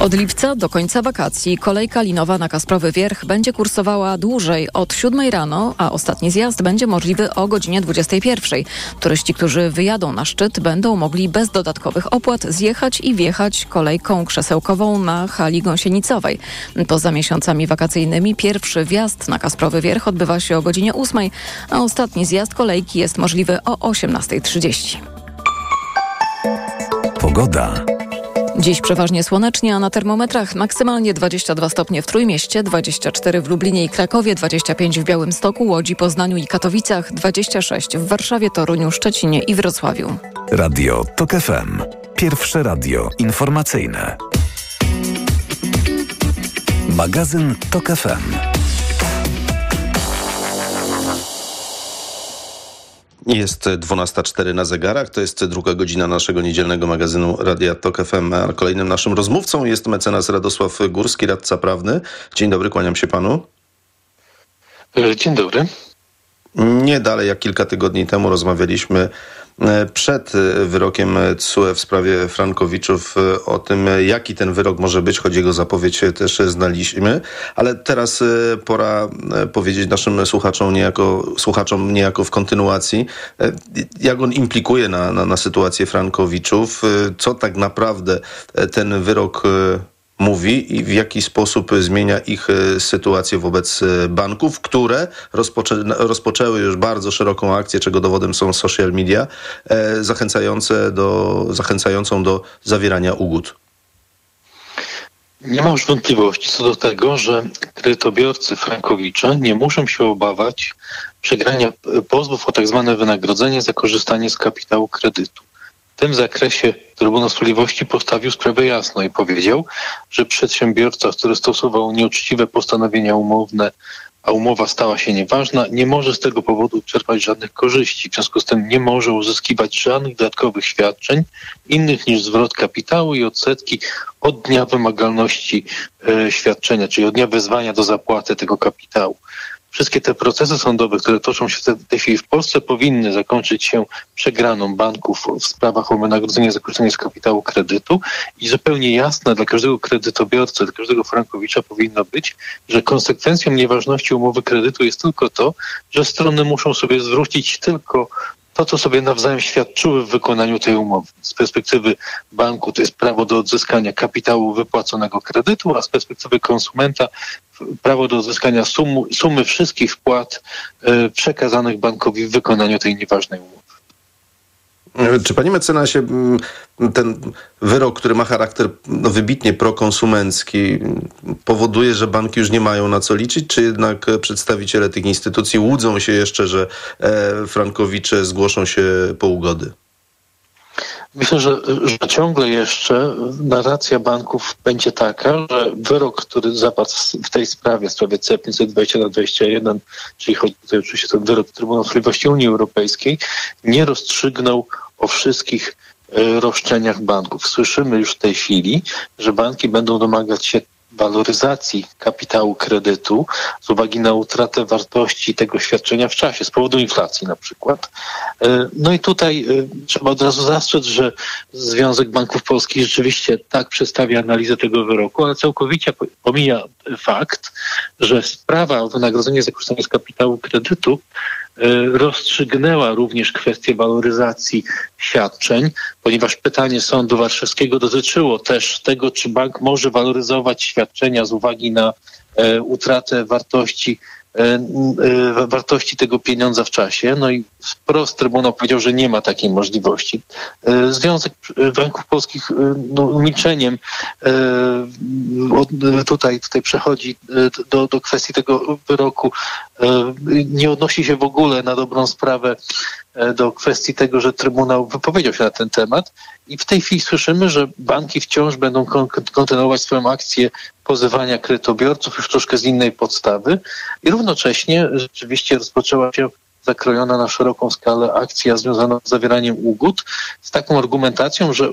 Od lipca do końca wakacji kolejka linowa na Kasprowy Wierch będzie kursowała dłużej od 7 rano, a ostatni zjazd będzie możliwy o godzinie 21. Turyści, którzy wyjadą na szczyt będą mogli bez dodatkowych opłat zjechać i wjechać kolejką krzesełkową na hali gąsienicowej. Poza miesiącami wakacyjnymi pierwszy wjazd na Kasprowy Wierch odbywa się o godzinie 8, a ostatni zjazd kolejki jest możliwy o 18.30. Pogoda. Dziś przeważnie słonecznie, a na termometrach maksymalnie 22 stopnie w Trójmieście, 24 w Lublinie i Krakowie, 25 w Białymstoku, Łodzi, Poznaniu i Katowicach, 26 w Warszawie, Toruniu, Szczecinie i Wrocławiu. Radio TOK FM. Pierwsze radio informacyjne. Magazyn TOK FM. Jest 12.04 na zegarach, to jest druga godzina naszego niedzielnego magazynu Radia Tok FM. A kolejnym naszym rozmówcą jest mecenas Radosław Górski, radca prawny. Dzień dobry, kłaniam się panu. Dzień dobry. Nie dalej jak kilka tygodni temu rozmawialiśmy E, przed e, wyrokiem TSUE w sprawie Frankowiczów e, o tym, jaki ten wyrok może być, choć jego zapowiedź też znaliśmy, ale teraz pora powiedzieć naszym słuchaczom niejako, słuchaczom niejako w kontynuacji, jak on implikuje na, na, na sytuację Frankowiczów, co tak naprawdę ten wyrok mówi i w jaki sposób zmienia ich e, sytuację wobec e, banków, które rozpoczę rozpoczęły już bardzo szeroką akcję, czego dowodem są social media, e, zachęcające do, zachęcającą do zawierania ugód. Nie ma już wątpliwości co do tego, że kredytobiorcy Frankowicza nie muszą się obawiać przegrania pozwów o tak zwane wynagrodzenie za korzystanie z kapitału kredytu. W tym zakresie Trybunał Sprawiedliwości postawił sprawę jasno i powiedział, że przedsiębiorca, który stosował nieuczciwe postanowienia umowne, a umowa stała się nieważna, nie może z tego powodu czerpać żadnych korzyści. W związku z tym nie może uzyskiwać żadnych dodatkowych świadczeń innych niż zwrot kapitału i odsetki od dnia wymagalności e, świadczenia, czyli od dnia wezwania do zapłaty tego kapitału wszystkie te procesy sądowe, które toczą się w tej chwili w Polsce, powinny zakończyć się przegraną banków w sprawach o wynagrodzenie za korzystanie z kapitału kredytu. I zupełnie jasne dla każdego kredytobiorcy, dla każdego frankowicza powinno być, że konsekwencją nieważności umowy kredytu jest tylko to, że strony muszą sobie zwrócić tylko to, co sobie nawzajem świadczyły w wykonaniu tej umowy. Z perspektywy banku to jest prawo do odzyskania kapitału wypłaconego kredytu, a z perspektywy konsumenta prawo do odzyskania sumu, sumy wszystkich wpłat y, przekazanych bankowi w wykonaniu tej nieważnej umowy. Czy panie mecenasie, mm, ten wyrok, który ma charakter no, wybitnie prokonsumencki, powoduje, że banki już nie mają na co liczyć, czy jednak przedstawiciele tych instytucji łudzą się jeszcze, że e, frankowicze zgłoszą się po ugody? Myślę, że, że ciągle jeszcze narracja banków będzie taka, że wyrok, który zapadł w tej sprawie, w sprawie C520 na 21, czyli chodzi tutaj oczywiście o ten wyrok Trybunału Sprawiedliwości Unii Europejskiej, nie rozstrzygnął o wszystkich e, roszczeniach banków. Słyszymy już w tej chwili, że banki będą domagać się waloryzacji kapitału kredytu z uwagi na utratę wartości tego świadczenia w czasie, z powodu inflacji na przykład. E, no i tutaj e, trzeba od razu zastrzec, że Związek Banków Polskich rzeczywiście tak przedstawia analizę tego wyroku, ale całkowicie pomija fakt, że sprawa o wynagrodzenie za z kapitału kredytu rozstrzygnęła również kwestię waloryzacji świadczeń, ponieważ pytanie Sądu Warszawskiego dotyczyło też tego, czy bank może waloryzować świadczenia z uwagi na e, utratę wartości E, e, wartości tego pieniądza w czasie. No i wprost Trybunał powiedział, że nie ma takiej możliwości. E, Związek Banków Polskich no, milczeniem tutaj, tutaj przechodzi do, do kwestii tego wyroku. Nie odnosi się w ogóle na dobrą sprawę do kwestii tego, że Trybunał wypowiedział się na ten temat i w tej chwili słyszymy, że banki wciąż będą kontynuować swoją akcję pozywania kredytobiorców już troszkę z innej podstawy i równocześnie rzeczywiście rozpoczęła się zakrojona na szeroką skalę akcja związana z zawieraniem ugód z taką argumentacją, że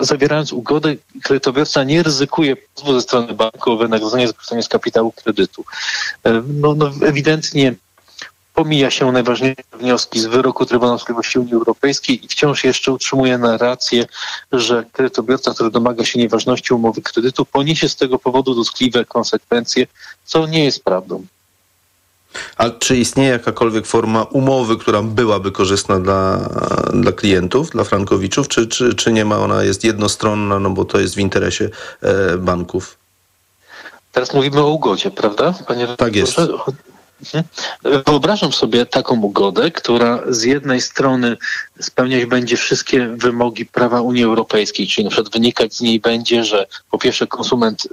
zawierając ugodę kredytobiorca nie ryzykuje pozwu ze strony banku o wynagrodzenie za z kapitału kredytu. E, no, no ewidentnie pomija się najważniejsze wnioski z wyroku Trybunału Sprawiedliwości Unii Europejskiej i wciąż jeszcze utrzymuje narrację, że kredytobiorca, który domaga się nieważności umowy kredytu, poniesie z tego powodu dotkliwe konsekwencje, co nie jest prawdą. A czy istnieje jakakolwiek forma umowy, która byłaby korzystna dla, dla klientów, dla frankowiczów, czy, czy, czy nie ma? Ona jest jednostronna, no bo to jest w interesie e, banków. Teraz mówimy o ugodzie, prawda? Panie tak jest. Wyobrażam sobie taką ugodę, która z jednej strony spełniać będzie wszystkie wymogi prawa Unii Europejskiej, czyli na przykład wynikać z niej będzie, że po pierwsze konsument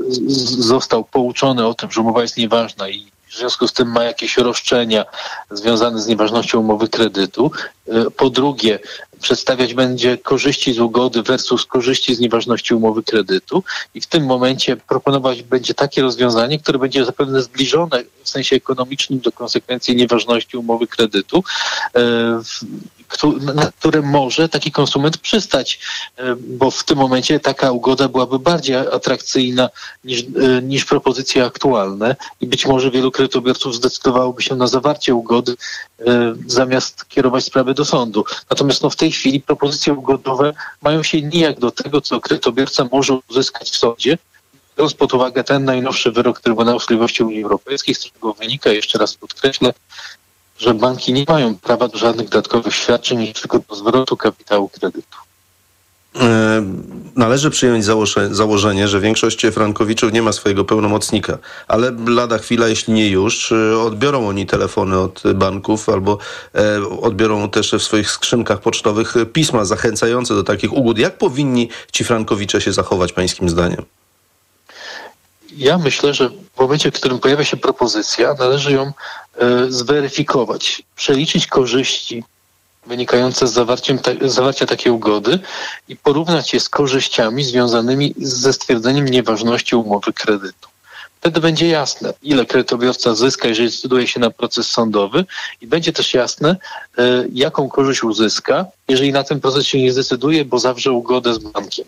został pouczony o tym, że umowa jest nieważna i w związku z tym ma jakieś roszczenia związane z nieważnością umowy kredytu. E, po drugie, przedstawiać będzie korzyści z ugody versus korzyści z nieważności umowy kredytu i w tym momencie proponować będzie takie rozwiązanie, które będzie zapewne zbliżone w sensie ekonomicznym do konsekwencji nieważności umowy kredytu, e, na które może taki konsument przystać, e, bo w tym momencie taka ugoda byłaby bardziej atrakcyjna niż, e, niż propozycje aktualne i być może wielu kredytobiorców zdecydowałoby się na zawarcie ugody zamiast kierować sprawy do sądu. Natomiast no, w tej chwili propozycje ugodowe mają się nijak do tego, co kredytobiorca może uzyskać w sądzie, biorąc pod uwagę ten najnowszy wyrok Trybunału Sprawiedliwości Unii Europejskiej, z którego wynika, jeszcze raz podkreślę, że banki nie mają prawa do żadnych dodatkowych świadczeń, niż tylko do zwrotu kapitału kredytu. E, należy przyjąć założenie, że większość frankowiczów nie ma swojego pełnomocnika, ale lada chwila, jeśli nie już, e, odbiorą oni telefony od banków albo e, odbiorą też w swoich skrzynkach pocztowych pisma zachęcające do takich ugód. Jak powinni ci frankowicze się zachować, pańskim zdaniem? Ja myślę, że w momencie, w którym pojawia się propozycja, należy ją zweryfikować, przeliczyć korzyści wynikające z zawarciem, zawarcia takiej ugody i porównać je z korzyściami związanymi ze stwierdzeniem nieważności umowy kredytu. Wtedy będzie jasne, ile kredytobiorca zyska, jeżeli zdecyduje się na proces sądowy i będzie też jasne, e, jaką korzyść uzyska, jeżeli na ten proces się nie zdecyduje, bo zawrze ugodę z bankiem.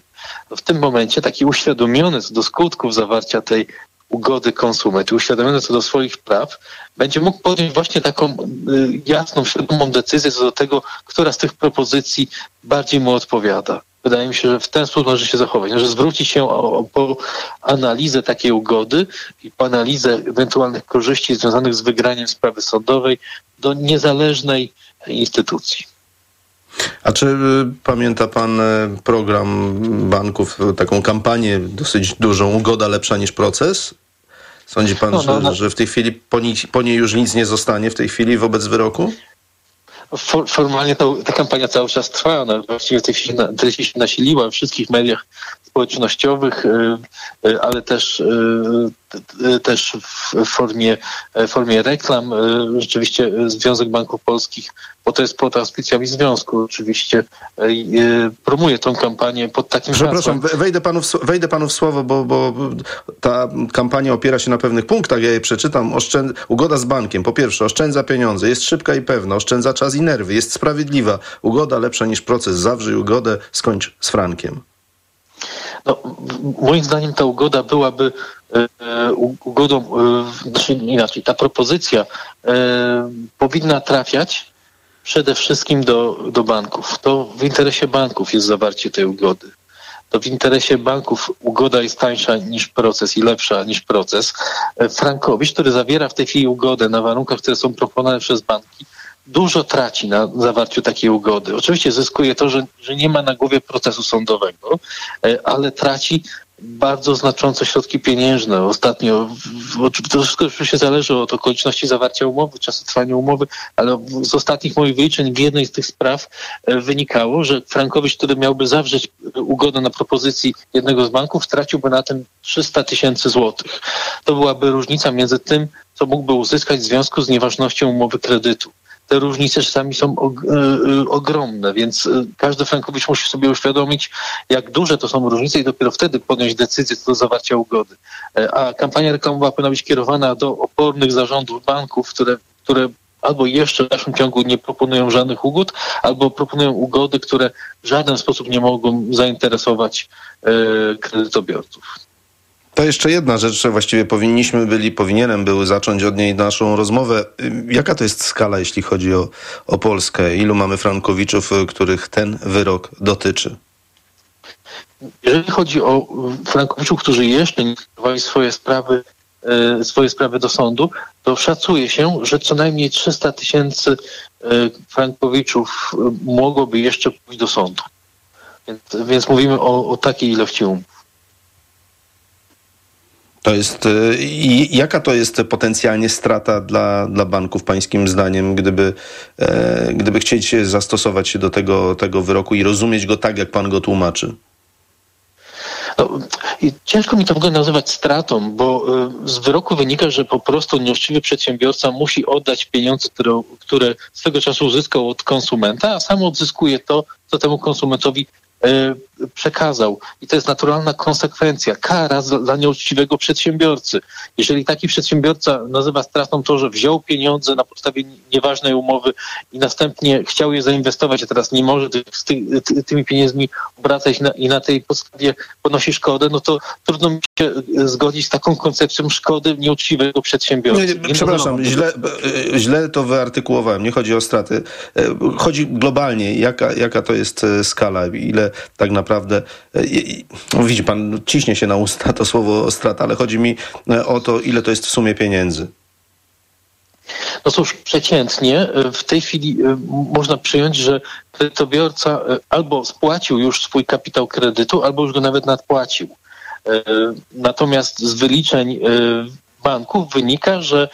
W tym momencie taki uświadomiony co do skutków zawarcia tej ugody konsument uświadomiony co do swoich praw, będzie mógł podjąć właśnie taką y, jasną, świadomą decyzję co do tego, która z tych propozycji bardziej mu odpowiada. Wydaje mi się, że w ten sposób należy się zachować, że zwrócić się o, o, po analizę takiej ugody i po analizę ewentualnych korzyści związanych z wygraniem sprawy sądowej do niezależnej instytucji. A czy y, pamięta pan y, program banków, taką kampanię dosyć dużą, ugoda lepsza niż proces? Sądzi pan, no, no, no. Że, że w tej chwili po niej, po niej już nic nie zostanie w tej chwili wobec wyroku? For, formalnie to, ta kampania cały czas trwa, ona właściwie w tej chwili, na, się nasiliła w wszystkich mediach społecznościowych, y, y, ale też, y, też w formie, w formie reklam. Rzeczywiście Związek Banków Polskich, bo to jest pod auspicjami związku, oczywiście promuje tą kampanię pod takim Przepraszam, wejdę panu, w, wejdę panu w słowo, bo, bo ta kampania opiera się na pewnych punktach. Ja je przeczytam. Oszczęd... Ugoda z bankiem. Po pierwsze, oszczędza pieniądze, jest szybka i pewna, oszczędza czas i nerwy, jest sprawiedliwa. Ugoda lepsza niż proces. Zawrzyj ugodę, skończ z frankiem. No, moim zdaniem ta ugoda byłaby e, e, ugodą, e, znaczy inaczej, ta propozycja powinna trafiać przede wszystkim do, do banków. To w interesie banków jest zawarcie tej ugody. To w interesie banków ugoda jest tańsza niż proces i lepsza niż proces. Frankowicz, który zawiera w tej chwili ugodę na warunkach, które są proponowane przez banki, dużo traci na zawarciu takiej ugody. Oczywiście zyskuje to, że, że nie ma na głowie procesu sądowego, e, ale traci bardzo znaczące środki pieniężne. Ostatnio, to wszystko oczywiście zależy od okoliczności zawarcia umowy, czasu trwania umowy, ale z ostatnich moich wyliczeń w jednej z tych spraw e, wynikało, że Frankowicz, który miałby zawrzeć ugodę na propozycji jednego z banków, straciłby na tym 300 tysięcy złotych. To byłaby różnica między tym, co mógłby uzyskać w związku z nieważnością umowy kredytu te różnice czasami są e, e, ogromne, więc e, każdy Frankowicz musi sobie uświadomić, jak duże to są różnice i dopiero wtedy podjąć decyzję co do zawarcia ugody. A kampania reklamowa powinna być kierowana do opornych zarządów banków, które, które albo jeszcze w dalszym ciągu nie proponują żadnych ugód, albo proponują ugody, które w żaden sposób nie mogą zainteresować kredytobiorców. To jeszcze jedna rzecz, właściwie powinniśmy byli, powinienem był zacząć od niej naszą rozmowę. Jaka to jest skala, jeśli chodzi o, o Polskę? Ilu mamy frankowiczów, których ten wyrok dotyczy? Jeżeli chodzi o frankowiczów, którzy jeszcze nie skierowali swoje sprawy, e, swoje sprawy do sądu, to szacuje się, że co najmniej 300 tysięcy e, frankowiczów mogłoby jeszcze pójść do sądu. Więc, więc mówimy o, o takiej ilości umów. To jest, y, i jaka to jest potencjalnie strata dla, dla banków, pańskim zdaniem, gdyby, e, gdyby chcieć zastosować się do tego, tego wyroku i rozumieć go tak, jak pan go tłumaczy? No, ciężko mi to w ogóle nazywać stratą, bo y, z wyroku wynika, że po prostu nieuczciwy przedsiębiorca musi oddać pieniądze, które, które swego czasu uzyskał od konsumenta, a sam odzyskuje to, co temu konsumentowi przekazał. I to jest naturalna konsekwencja, kara dla nieuczciwego przedsiębiorcy. Jeżeli taki przedsiębiorca nazywa stratą to, że wziął pieniądze na podstawie nieważnej umowy i następnie chciał je zainwestować, a teraz nie może ty, ty, tymi pieniędzmi obracać na, i na tej podstawie ponosi szkodę, no to trudno mi się e, zgodzić z taką koncepcją szkody nieuczciwego przedsiębiorcy. Nie, nie, przepraszam, źle, e, źle to wyartykułowałem. Nie chodzi o straty. Chodzi globalnie, jaka, jaka to jest skala, ile tak naprawdę, no widzi pan, ciśnie się na usta to słowo strata, ale chodzi mi e, o to, ile to jest w sumie pieniędzy. No cóż, przeciętnie e, w tej chwili można przyjąć, że kredytobiorca albo spłacił już swój kapitał kredytu, albo już go nawet nadpłacił. Natomiast z wyliczeń banków wynika, że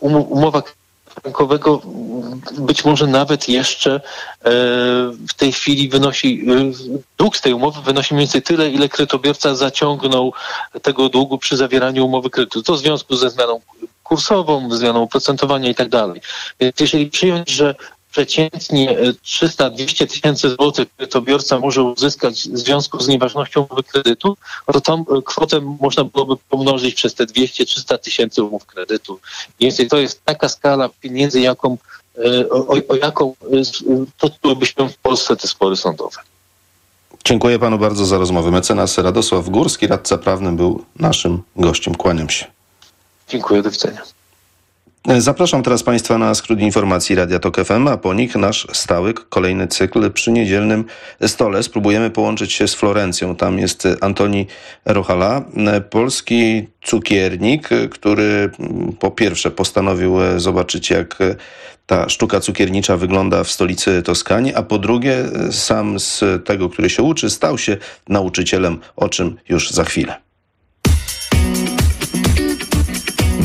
umowa bankowego być może nawet jeszcze e, w tej chwili wynosi, e, dług z tej umowy wynosi mniej więcej tyle, ile kredytobiorca zaciągnął tego długu przy zawieraniu umowy kredytu. To w związku ze zmianą kursową, zmianą oprocentowania i tak dalej. Więc jeżeli przyjąć, że przeciętnie 300-200 tysięcy złotych kredytobiorca może uzyskać w związku z nieważnością umowy kredytu, to tą kwotę można byłoby pomnożyć przez te 200-300 tysięcy umów kredytu. Więc to jest taka skala pieniędzy, jaką, e, o, o jaką e, toczyłybyśmy w Polsce te spory sądowe. Dziękuję panu bardzo za rozmowę. Mecenas Radosław Górski, radca prawny, był naszym gościem. Kłaniam się. Dziękuję, do widzenia. Zapraszam teraz Państwa na skrót informacji Radia Tok FM, a po nich nasz stały kolejny cykl przy niedzielnym stole. Spróbujemy połączyć się z Florencją. Tam jest Antoni Rochala, polski cukiernik, który po pierwsze postanowił zobaczyć jak ta sztuka cukiernicza wygląda w stolicy Toskanii, a po drugie sam z tego, który się uczy, stał się nauczycielem, o czym już za chwilę.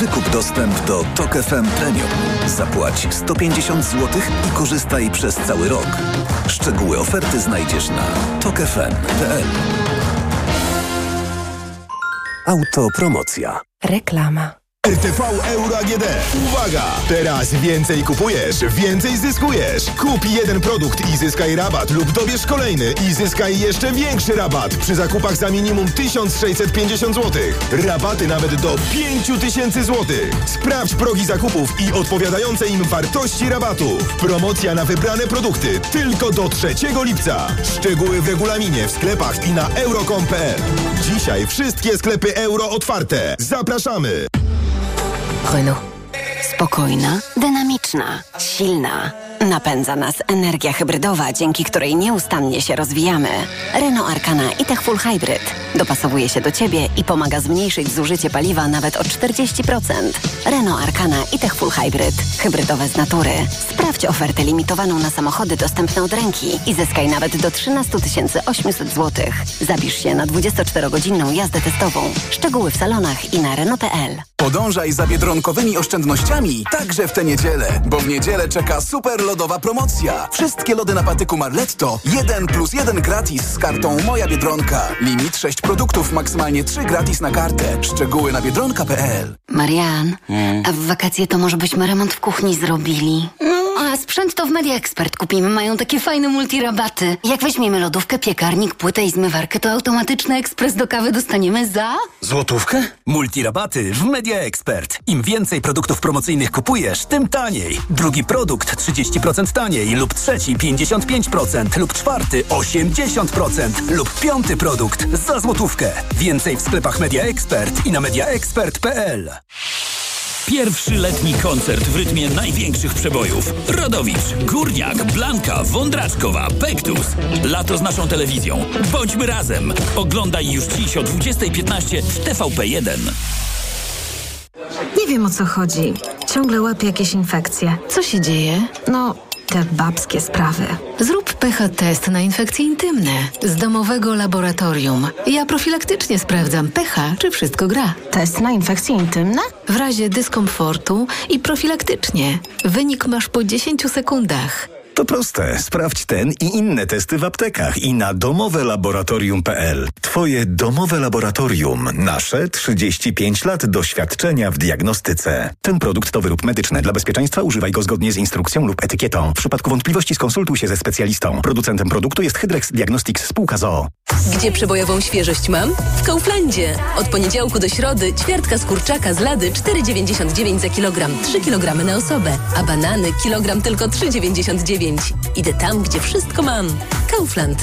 Wykup dostęp do TOK FM Premium. Zapłać 150 zł i korzystaj przez cały rok. Szczegóły oferty znajdziesz na tokefm.pl. Autopromocja. Reklama. RTV Euro AGD. Uwaga! Teraz więcej kupujesz, więcej zyskujesz. Kup jeden produkt i zyskaj rabat lub dobierz kolejny i zyskaj jeszcze większy rabat przy zakupach za minimum 1650 zł. Rabaty nawet do 5000 zł. Sprawdź progi zakupów i odpowiadające im wartości rabatów. Promocja na wybrane produkty tylko do 3 lipca. Szczegóły w regulaminie w sklepach i na euro.com.pl. Dzisiaj wszystkie sklepy euro otwarte. Zapraszamy! Renault. Spokojna, dynamiczna, silna. Napędza nas energia hybrydowa, dzięki której nieustannie się rozwijamy. Renault Arkana i Tech Full Hybrid dopasowuje się do Ciebie i pomaga zmniejszyć zużycie paliwa nawet o 40%. Renault Arkana i Tech Full Hybrid. Hybrydowe z natury. Sprawdź ofertę limitowaną na samochody dostępne od ręki i zyskaj nawet do 13 800 zł. Zapisz się na 24-godzinną jazdę testową. Szczegóły w salonach i na Renault.pl. Podążaj za biedronkowymi oszczędnościami także w tę niedzielę, bo w niedzielę czeka super lodowa promocja. Wszystkie lody na patyku Marletto 1 plus 1 gratis z kartą Moja Biedronka. Limit 6 produktów, maksymalnie 3 gratis na kartę. Szczegóły na biedronka.pl Marian, a w wakacje to może byśmy remont w kuchni zrobili. Sprzęt to w Media Expert kupimy. Mają takie fajne multirabaty. Jak weźmiemy lodówkę, piekarnik, płytę i zmywarkę, to automatyczny ekspres do kawy dostaniemy za... Złotówkę? Multirabaty w Media Expert. Im więcej produktów promocyjnych kupujesz, tym taniej. Drugi produkt 30% taniej lub trzeci 55% lub czwarty 80% lub piąty produkt za złotówkę. Więcej w sklepach Media Expert i na mediaexpert.pl. Pierwszy letni koncert w rytmie największych przebojów. Rodowicz, Górniak, Blanka, Wądraczkowa, Pektus. Lato z naszą telewizją. Bądźmy razem. Oglądaj już dziś o 20.15 w TVP1. Nie wiem o co chodzi. Ciągle łapię jakieś infekcje. Co się dzieje? No, te babskie sprawy. Zrób pH test na infekcje intymne z domowego laboratorium. Ja profilaktycznie sprawdzam pH, czy wszystko gra. Test na infekcje intymne? W razie dyskomfortu i profilaktycznie. Wynik masz po 10 sekundach. To proste. Sprawdź ten i inne testy w aptekach i na domowelaboratorium.pl. Twoje domowe laboratorium. Nasze 35 lat doświadczenia w diagnostyce. Ten produkt to wyrób medyczny. Dla bezpieczeństwa używaj go zgodnie z instrukcją lub etykietą. W przypadku wątpliwości skonsultuj się ze specjalistą. Producentem produktu jest Hydrex Diagnostics spółka ZOO. Gdzie przebojową świeżość mam? W Kauflandzie. Od poniedziałku do środy ćwiartka z kurczaka z lady 4,99 za kilogram, 3 kg na osobę, a banany kilogram tylko 3,99. Idę tam, gdzie wszystko mam. Kaufland.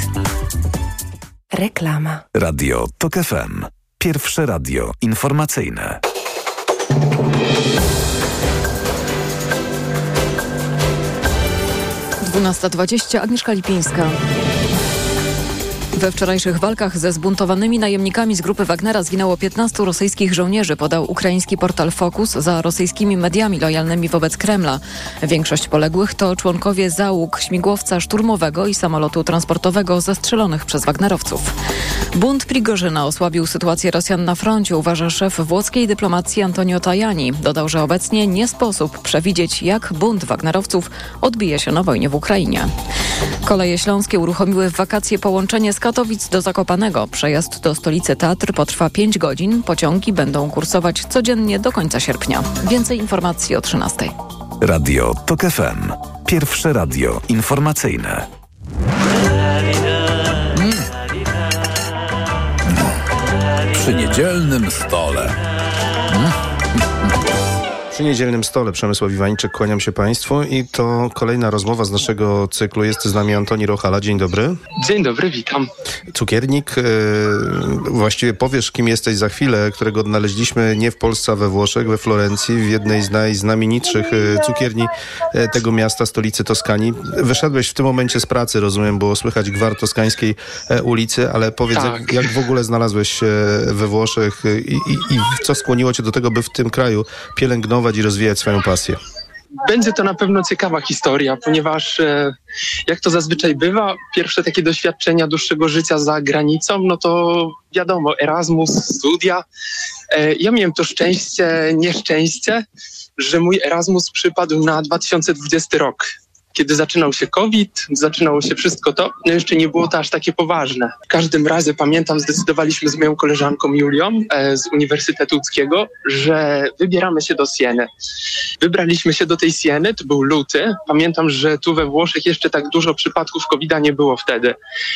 Reklama. Radio TOK FM. Pierwsze radio informacyjne. Dwunasta dwadzieścia. Agnieszka Lipińska. We wczorajszych walkach ze zbuntowanymi najemnikami z grupy Wagnera zginęło 15 rosyjskich żołnierzy, podał ukraiński portal Focus za rosyjskimi mediami lojalnymi wobec Kremla. Większość poległych to członkowie załóg śmigłowca szturmowego i samolotu transportowego zestrzelonych przez Wagnerowców. Bunt Prigorzyna osłabił sytuację Rosjan na froncie, uważa szef włoskiej dyplomacji Antonio Tajani. Dodał, że obecnie nie sposób przewidzieć, jak bunt Wagnerowców odbije się na wojnie w Ukrainie. Koleje śląskie uruchomiły w wakacje połączenie z Katowic do Zakopanego. Przejazd do stolicy Tatr potrwa 5 godzin. Pociągi będą kursować codziennie do końca sierpnia. Więcej informacji o 13. Radio TOK FM. Pierwsze radio informacyjne. Przy niedzielnym stole. Przy niedzielnym stole Przemysław Iwańczyk, kłaniam się Państwu i to kolejna rozmowa z naszego cyklu. Jest z nami Antoni Rochala. Dzień dobry. Dzień dobry, witam. Cukiernik. Yy, właściwie powiesz, kim jesteś za chwilę, którego odnaleźliśmy nie w Polsce, a we Włoszech, we Florencji, w jednej z najznamienitszych yy, cukierni yy, tego miasta, stolicy Toskanii. Wyszedłeś w tym momencie z pracy, rozumiem, było słychać gwar toskańskiej ulicy, ale powiedz, Tak. jak, jak w ogóle znalazłeś się we Włoszech i, i, i co skłoniło cię do tego, by w tym kraju pielęgnować i rozwijać swoją pasję? Będzie to na pewno ciekawa historia, ponieważ e, jak to zazwyczaj bywa, pierwsze takie doświadczenia dłuższego życia za granicą, no to wiadomo, Erasmus, studia. E, ja miałem to szczęście, nieszczęście, że mój Erasmus przypadł na 2020 rok. Kiedy zaczynał się COVID, zaczynało się wszystko to, no jeszcze nie było to aż takie poważne. W każdym razie pamiętam, zdecydowaliśmy z moją koleżanką Julią e, z Uniwersytetu Łódzkiego, że wybieramy się do Sieny. Wybraliśmy się do tej Sieny, to był luty. Pamiętam, że tu we Włoszech jeszcze tak dużo przypadków covid nie było wtedy.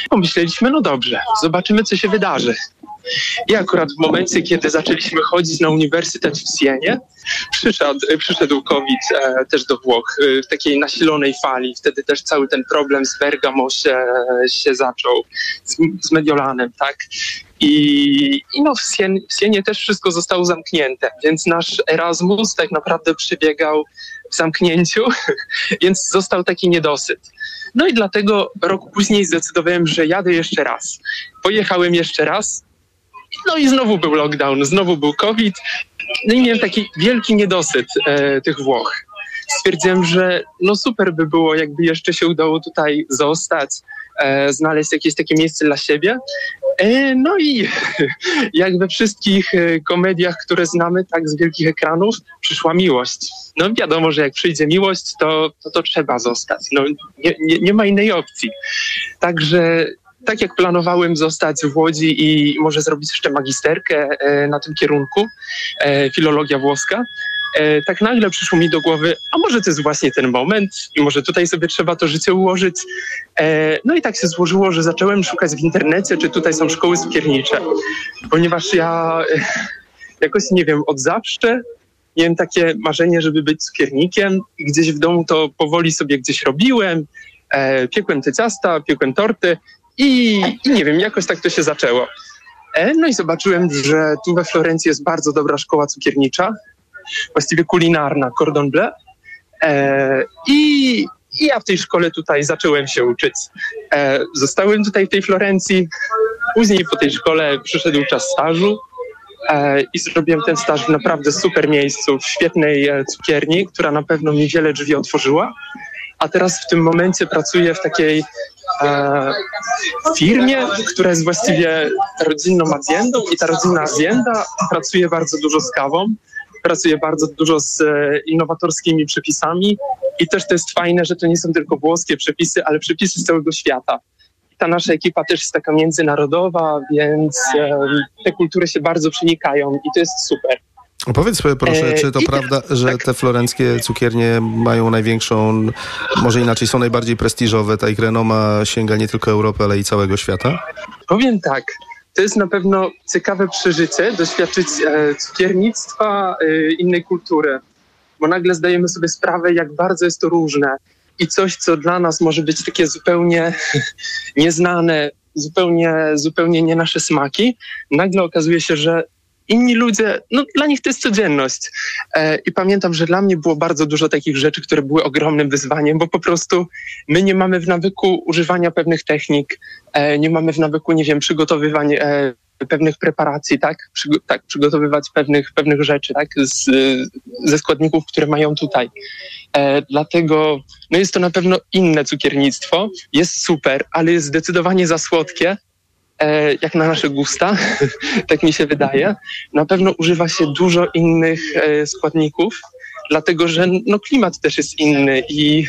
Pomyśleliśmy, no dobrze, zobaczymy, co się wydarzy. I akurat w momencie, kiedy zaczęliśmy chodzić na uniwersytet w Sienie, przyszedł, przyszedł COVID e, też do Włoch e, w takiej nasilonej fali. Wtedy też cały ten problem z Bergamo się, się zaczął, z, z Mediolanem, tak? I, i no w, Sien, w Sienie też wszystko zostało zamknięte, więc nasz Erasmus tak naprawdę przebiegał w zamknięciu, więc został taki niedosyt. No i dlatego rok później zdecydowałem, że jadę jeszcze raz. Pojechałem jeszcze raz, no i znowu był lockdown, znowu był COVID. No i miałem taki wielki niedosyt e, tych Włoch. Stwierdziłem, że no super by było, jakby jeszcze się udało tutaj zostać, e, znaleźć jakieś takie miejsce dla siebie. E, no i jak we wszystkich e, komediach, które znamy tak z wielkich ekranów, przyszła miłość. No wiadomo, że jak przyjdzie miłość, to to, to trzeba zostać. No, nie, nie, nie ma innej opcji. Także tak jak planowałem zostać w Łodzi i może zrobić jeszcze magisterkę e, na tym kierunku, e, filologia włoska, e, tak nagle przyszło mi do głowy, a może to jest właśnie ten moment i może tutaj sobie trzeba to życie ułożyć. No i tak się złożyło, że zacząłem szukać w internecie, czy tutaj są szkoły cukiernicze, ponieważ ja jakoś, nie wiem, od zawsze miałem takie marzenie, żeby być cukiernikiem i gdzieś w domu to powoli sobie gdzieś robiłem, piekłem te ciasta, piekłem torty i, i nie wiem, jakoś tak to się zaczęło. E, no i zobaczyłem, że tu we Florencji jest bardzo dobra szkoła cukiernicza, właściwie kulinarna, cordon bleu. E, i, I ja w tej szkole tutaj zacząłem się uczyć. E, zostałem tutaj w tej Florencji, później po tej szkole przyszedł czas stażu e, i zrobiłem ten staż w naprawdę super miejscu, w świetnej e, cukierni, która na pewno mi wiele drzwi otworzyła. A teraz w tym momencie pracuję w takiej e, firmie, która jest właściwie rodzinną agendą i ta rodzinna agenda pracuje bardzo dużo z kawą, pracuje bardzo dużo z e, innowatorskimi przepisami i też to jest fajne, że to nie są tylko włoskie przepisy, ale przepisy z całego świata. Ta nasza ekipa też jest taka międzynarodowa, więc e, te kultury się bardzo przenikają i to jest super. Powiedz proszę, E, czy to i prawda, że te florenckie cukiernie mają największą, może inaczej są najbardziej prestiżowe, ta ich renoma sięga nie tylko Europy, ale i całego świata? Powiem tak, to jest na pewno ciekawe przeżycie, doświadczyć e, cukiernictwa e, innej kultury, bo nagle zdajemy sobie sprawę, jak bardzo jest to różne. I coś, co dla nas może być takie zupełnie nieznane, zupełnie, zupełnie nie nasze smaki, nagle okazuje się, że inni ludzie, no dla nich to jest codzienność. E, I pamiętam, że dla mnie było bardzo dużo takich rzeczy, które były ogromnym wyzwaniem, bo po prostu my nie mamy w nawyku używania pewnych technik, e, nie mamy w nawyku, nie wiem, przygotowywań e, pewnych preparacji, tak? Przygo- tak, przygotowywać pewnych, pewnych rzeczy, tak? Z, ze składników, które mają tutaj. E, dlatego no jest to na pewno inne cukiernictwo, jest super, ale jest zdecydowanie za słodkie, jak na nasze gusta, tak mi się wydaje. Na pewno używa się dużo innych e, składników, dlatego że no, klimat też jest inny i,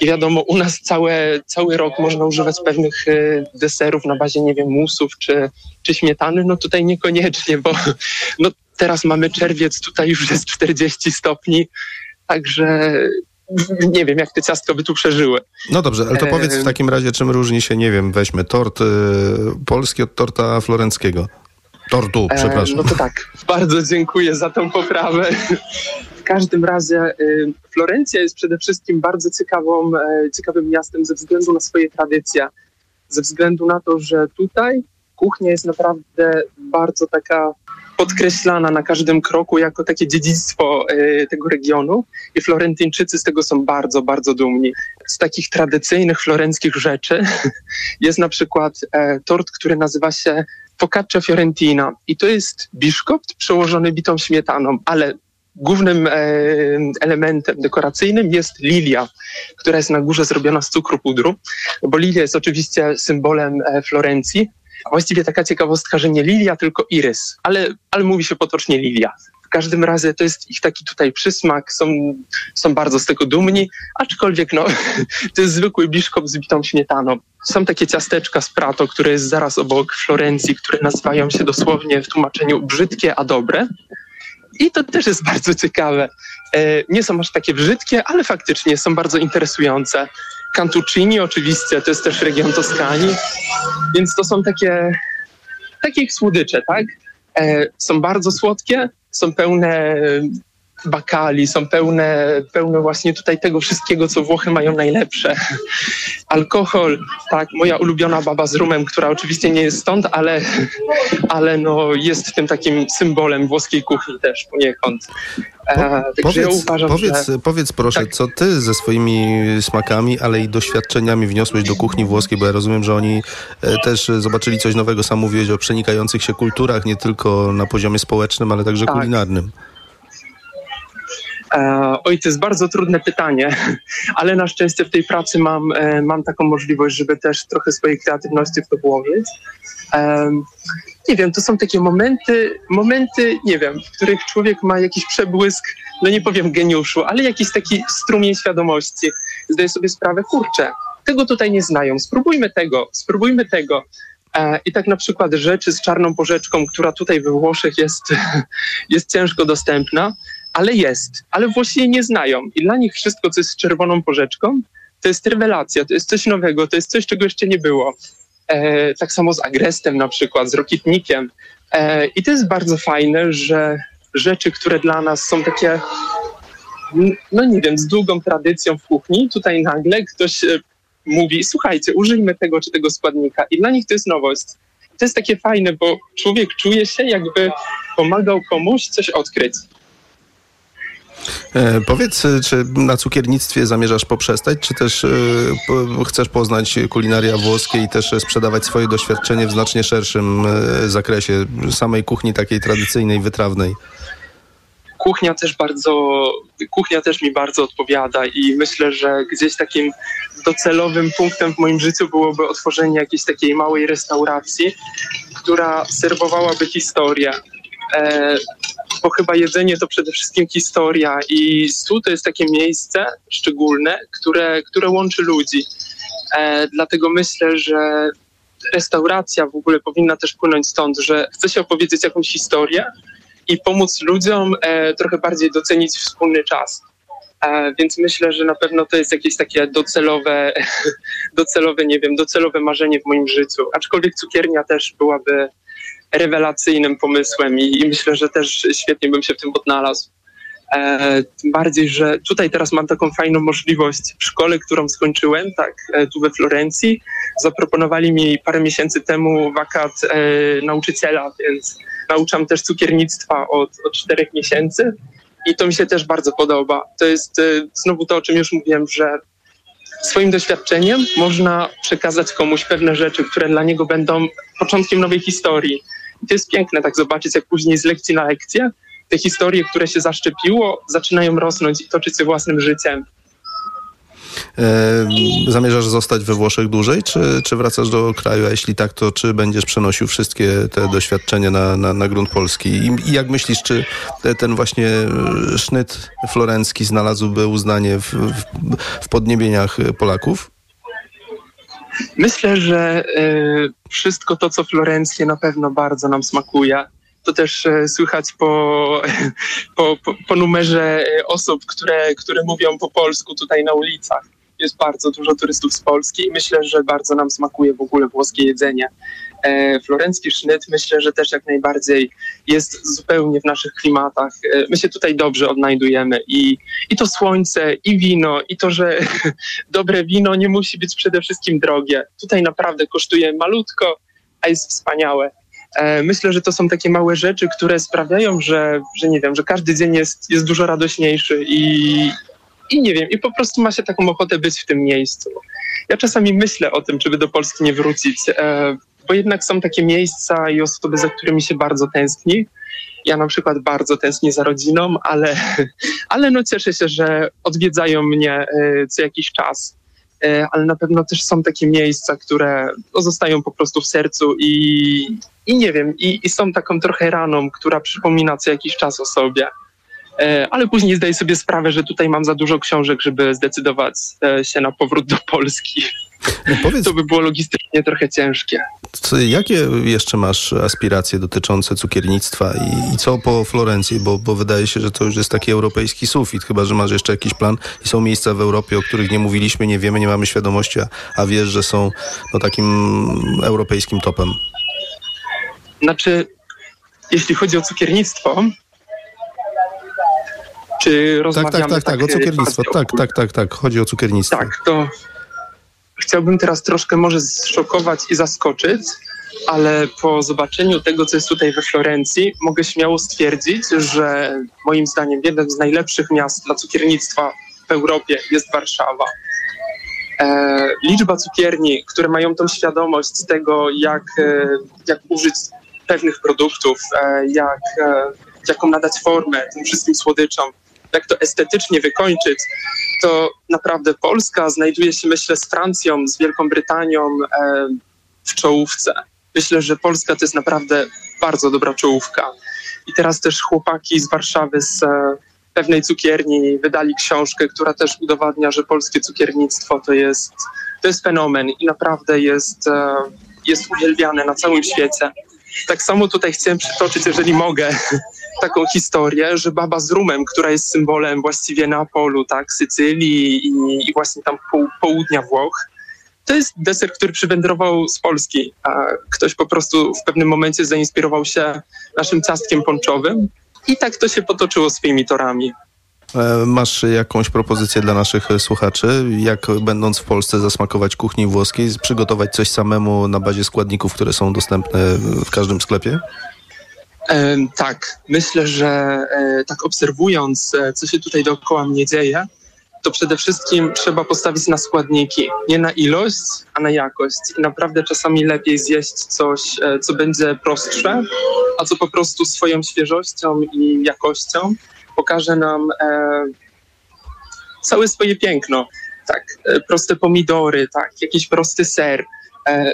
i wiadomo, u nas całe, cały rok można używać pewnych e, deserów na bazie, nie wiem, musów czy, czy śmietany, no tutaj niekoniecznie, bo no, teraz mamy czerwiec, tutaj już jest 40 stopni, także nie wiem, jak te ciastko by tu przeżyły. No dobrze, ale to E, powiedz w takim razie, czym różni się, nie wiem, weźmy tort y, polski od torta florenckiego. Tortu, E, przepraszam. No to tak, bardzo dziękuję za tą poprawę. W każdym razie y, Florencja jest przede wszystkim bardzo ciekawą, e, ciekawym miastem ze względu na swoje tradycje. Ze względu na to, że tutaj kuchnia jest naprawdę bardzo taka podkreślana na każdym kroku jako takie dziedzictwo e, tego regionu i Florentyńczycy z tego są bardzo, bardzo dumni. Z takich tradycyjnych florenckich rzeczy jest na przykład e, tort, który nazywa się focaccia fiorentina i to jest biszkopt przełożony bitą śmietaną, ale głównym e, elementem dekoracyjnym jest lilia, która jest na górze zrobiona z cukru pudru, bo lilia jest oczywiście symbolem Florencji, a właściwie taka ciekawostka, że nie lilia, tylko irys, ale, ale mówi się potocznie lilia. W każdym razie to jest ich taki tutaj przysmak, są, są bardzo z tego dumni, aczkolwiek no, to jest zwykły biszkop z bitą śmietaną. Są takie ciasteczka z Prato, które jest zaraz obok Florencji, które nazywają się dosłownie w tłumaczeniu brzydkie, a dobre. I to też jest bardzo ciekawe. E, Nie są aż takie brzydkie, ale faktycznie są bardzo interesujące. Cantuccini oczywiście, to jest też region Toskanii, więc to są takie, takie słodycze, tak? E, Są bardzo słodkie, są pełne bakali, są pełne, pełne właśnie tutaj tego wszystkiego, co Włochy mają najlepsze. Alkohol, tak, moja ulubiona baba z rumem, która oczywiście nie jest stąd, ale, ale no jest tym takim symbolem włoskiej kuchni też poniekąd. E, ja Powiedz, uważam, powiedz, że... powiedz proszę, Tak. co ty ze swoimi smakami, ale i doświadczeniami wniosłeś do kuchni włoskiej, bo ja rozumiem, że oni e, też zobaczyli coś nowego. Sam mówiłeś o przenikających się kulturach, nie tylko na poziomie społecznym, ale także Tak. kulinarnym. E, Oj, to jest bardzo trudne pytanie, ale na szczęście w tej pracy mam, e, mam taką możliwość, żeby też trochę swojej kreatywności w to włożyć. Em, Nie wiem, to są takie momenty, momenty, nie wiem, w których człowiek ma jakiś przebłysk, no nie powiem geniuszu, ale jakiś taki strumień świadomości. Zdaje sobie sprawę, kurczę, tego tutaj nie znają, spróbujmy tego, spróbujmy tego. E, I tak na przykład rzeczy z czarną porzeczką, która tutaj we Włoszech jest, jest ciężko dostępna, ale jest, ale jej nie znają. I dla nich wszystko, co jest czerwoną porzeczką, to jest rewelacja, to jest coś nowego, to jest coś, czego jeszcze nie było. E, tak samo z agrestem na przykład, z rokitnikiem. E, I to jest bardzo fajne, że rzeczy, które dla nas są takie, no nie wiem, z długą tradycją w kuchni, tutaj nagle ktoś e, mówi, słuchajcie, użyjmy tego czy tego składnika. I dla nich to jest nowość. To jest takie fajne, bo człowiek czuje się, jakby pomagał komuś coś odkryć. E, powiedz, e, czy na cukiernictwie zamierzasz poprzestać, czy też e, chcesz poznać kulinaria włoskie i też sprzedawać swoje doświadczenie w znacznie szerszym e, zakresie samej kuchni takiej tradycyjnej, wytrawnej? Kuchnia też bardzo, kuchnia też mi bardzo odpowiada i myślę, że gdzieś takim docelowym punktem w moim życiu byłoby otworzenie jakiejś takiej małej restauracji, która serwowałaby historię. Bo chyba jedzenie to przede wszystkim historia i stół to jest takie miejsce szczególne, które, które łączy ludzi. E, dlatego myślę, że restauracja w ogóle powinna też płynąć stąd, że chce się opowiedzieć jakąś historię i pomóc ludziom e, trochę bardziej docenić wspólny czas. E, więc myślę, że na pewno to jest jakieś takie docelowe, docelowe, nie wiem, docelowe marzenie w moim życiu. Aczkolwiek cukiernia też byłaby rewelacyjnym pomysłem i, i myślę, że też świetnie bym się w tym odnalazł. E, tym bardziej, że tutaj teraz mam taką fajną możliwość w szkole, którą skończyłem, tak, e, tu we Florencji. Zaproponowali mi parę miesięcy temu wakat e, nauczyciela, więc nauczam też cukiernictwa od, od czterech miesięcy i to mi się też bardzo podoba. To jest e, znowu to, o czym już mówiłem, że swoim doświadczeniem można przekazać komuś pewne rzeczy, które dla niego będą początkiem nowej historii. To jest piękne tak zobaczyć, jak później z lekcji na lekcję te historie, które się zaszczepiło, zaczynają rosnąć i toczyć się własnym życiem. E, zamierzasz zostać we Włoszech dłużej, czy, czy wracasz do kraju? A jeśli tak, to czy będziesz przenosił wszystkie te doświadczenia na, na, na grunt polski? I, I, jak myślisz, czy ten właśnie sznyt florencki znalazłby uznanie w, w, w podniebieniach Polaków? Myślę, że y, wszystko to, co florenckie, na pewno bardzo nam smakuje. To też y, słychać po, po, po, numerze osób, które, które mówią po polsku tutaj na ulicach jest bardzo dużo turystów z Polski i myślę, że bardzo nam smakuje w ogóle włoskie jedzenie. E, florencki sznyt myślę, że też jak najbardziej jest zupełnie w naszych klimatach. E, my się tutaj dobrze odnajdujemy i, i to słońce, i wino, i to, że dobre wino nie musi być przede wszystkim drogie. Tutaj naprawdę kosztuje malutko, a jest wspaniałe. E, myślę, że to są takie małe rzeczy, które sprawiają, że, że nie wiem, że każdy dzień jest, jest dużo radośniejszy i, i nie wiem, i po prostu ma się taką ochotę być w tym miejscu. Ja czasami myślę o tym, czy by do Polski nie wrócić, e, bo jednak są takie miejsca i osoby, za którymi się bardzo tęskni. Ja na przykład bardzo tęsknię za rodziną, ale, ale no cieszę się, że odwiedzają mnie e, co jakiś czas. E, ale na pewno też są takie miejsca, które zostają po prostu w sercu i, i nie wiem, i, i są taką trochę raną, która przypomina co jakiś czas o sobie. E, ale później zdaję sobie sprawę, że tutaj mam za dużo książek, żeby zdecydować e, się na powrót do Polski. No powiedz, to by było logistycznie trochę ciężkie. Jakie jeszcze masz aspiracje dotyczące cukiernictwa i, i, co po Florencji? Bo, bo wydaje się, że to już jest taki europejski sufit, chyba że masz jeszcze jakiś plan i są miejsca w Europie, o których nie mówiliśmy, nie wiemy, nie mamy świadomości, a, a wiesz, że są no, takim europejskim topem. Znaczy, jeśli chodzi o cukiernictwo, czy rozmawiamy... Tak, tak, tak, tak, o cukiernictwo. Tak, tak, tak, tak, chodzi o cukiernictwo. Tak, to chciałbym teraz troszkę może zszokować i zaskoczyć, ale po zobaczeniu tego, co jest tutaj we Florencji, mogę śmiało stwierdzić, że moim zdaniem jeden z najlepszych miast dla cukiernictwa w Europie jest Warszawa. E, liczba cukierni, które mają tą świadomość tego, jak, e, jak użyć pewnych produktów, e, jak, e, jaką nadać formę tym wszystkim słodyczom, jak to estetycznie wykończyć, to naprawdę Polska znajduje się, myślę, z Francją, z Wielką Brytanią e, w czołówce. Myślę, że Polska to jest naprawdę bardzo dobra czołówka. I teraz też chłopaki z Warszawy z e, pewnej cukierni wydali książkę, która też udowadnia, że polskie cukiernictwo to jest to jest fenomen i naprawdę jest, e, jest uwielbiane na całym świecie. Tak samo tutaj chciałem przytoczyć, jeżeli mogę, taką historię, że baba z rumem, która jest symbolem właściwie Neapolu, tak, Sycylii i, i właśnie tam pół, południa Włoch, to jest deser, który przywędrował z Polski. A ktoś po prostu w pewnym momencie zainspirował się naszym ciastkiem ponczowym i tak to się potoczyło swoimi torami. E, Masz jakąś propozycję dla naszych słuchaczy, jak będąc w Polsce zasmakować kuchni włoskiej, przygotować coś samemu na bazie składników, które są dostępne w każdym sklepie? Tak, myślę, że e, tak obserwując, e, co się tutaj dookoła mnie dzieje, to przede wszystkim trzeba postawić na składniki, nie na ilość, a na jakość. I naprawdę czasami lepiej zjeść coś, e, co będzie prostsze, a co po prostu swoją świeżością i jakością pokaże nam e, całe swoje piękno. Tak, proste pomidory, tak, jakiś prosty ser,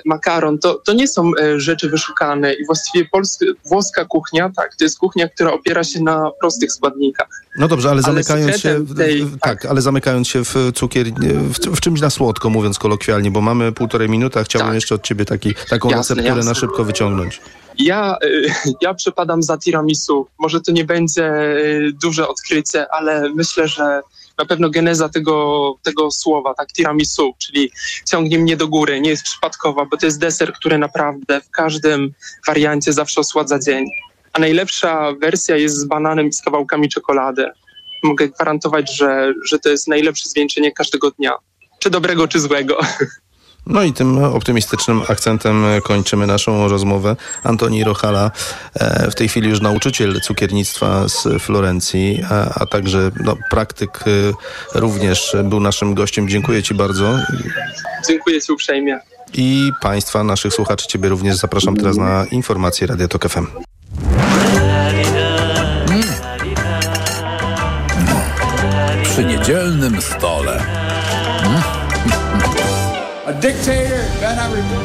makaron, to, to nie są e, rzeczy wyszukane i właściwie polska, włoska kuchnia, tak, to jest kuchnia, która opiera się na prostych składnikach. No dobrze, ale zamykając się, sekretem w, tej- w, tak, ale zamykając się w cukier, w, w czymś na słodko, mówiąc kolokwialnie, bo mamy półtorej minuty, a chciałbym jeszcze od ciebie taki, taką Tak. Jasne, recepturę na jasne. szybko wyciągnąć. Ja, y, ja przepadam za tiramisu. Może to nie będzie duże odkrycie, ale myślę, że na pewno geneza tego, tego słowa, tak, tiramisu, czyli ciągnie mnie do góry, nie jest przypadkowa, bo to jest deser, który naprawdę w każdym wariancie zawsze osładza dzień. A najlepsza wersja jest z bananem i z kawałkami czekolady. Mogę gwarantować, że, że to jest najlepsze zwieńczenie każdego dnia. Czy dobrego, czy złego. No i tym optymistycznym akcentem kończymy naszą rozmowę. Antoni Rochala, e, w tej chwili już nauczyciel cukiernictwa z Florencji, a, a także no, praktyk e, również był naszym gościem. Dziękuję Ci bardzo. Dziękuję Ci uprzejmie. I Państwa, naszych słuchaczy, Ciebie również zapraszam teraz na informacje Radio Tok FM. Przy niedzielnym stole. dictator.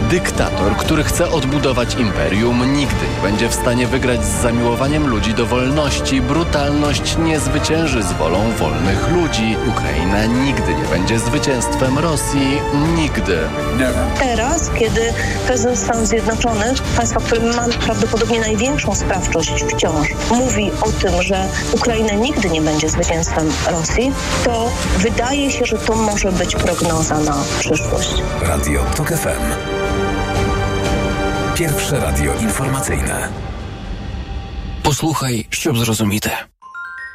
Dyktator, który chce odbudować imperium, nigdy nie będzie w stanie wygrać z zamiłowaniem ludzi do wolności. Brutalność nie zwycięży z wolą wolnych ludzi. Ukraina nigdy nie będzie zwycięstwem Rosji. Nigdy. Teraz, kiedy prezydent Stanów Zjednoczonych, państwa, które ma prawdopodobnie największą sprawczość wciąż, mówi o tym, że Ukraina nigdy nie będzie zwycięstwem Rosji, to wydaje się, że to może być prognoza na przyszłość. Radio TOK FM. Pierwsze radio informacyjne. Posłuchaj, ściub zrozumite.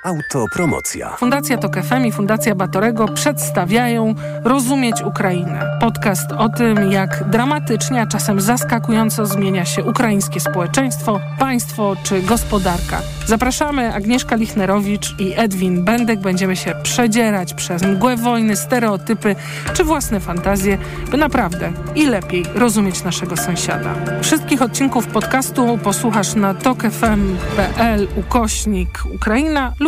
Autopromocja. Fundacja Tok FM i Fundacja Batorego przedstawiają Rozumieć Ukrainę. Podcast o tym, jak dramatycznie, a czasem zaskakująco zmienia się ukraińskie społeczeństwo, państwo czy gospodarka. Zapraszamy Agnieszka Lichnerowicz i Edwin Bendek. Będziemy się przedzierać przez mgłę wojny, stereotypy czy własne fantazje, by naprawdę i lepiej rozumieć naszego sąsiada. Wszystkich odcinków podcastu posłuchasz na tokefm.pl ukośnik Ukraina lub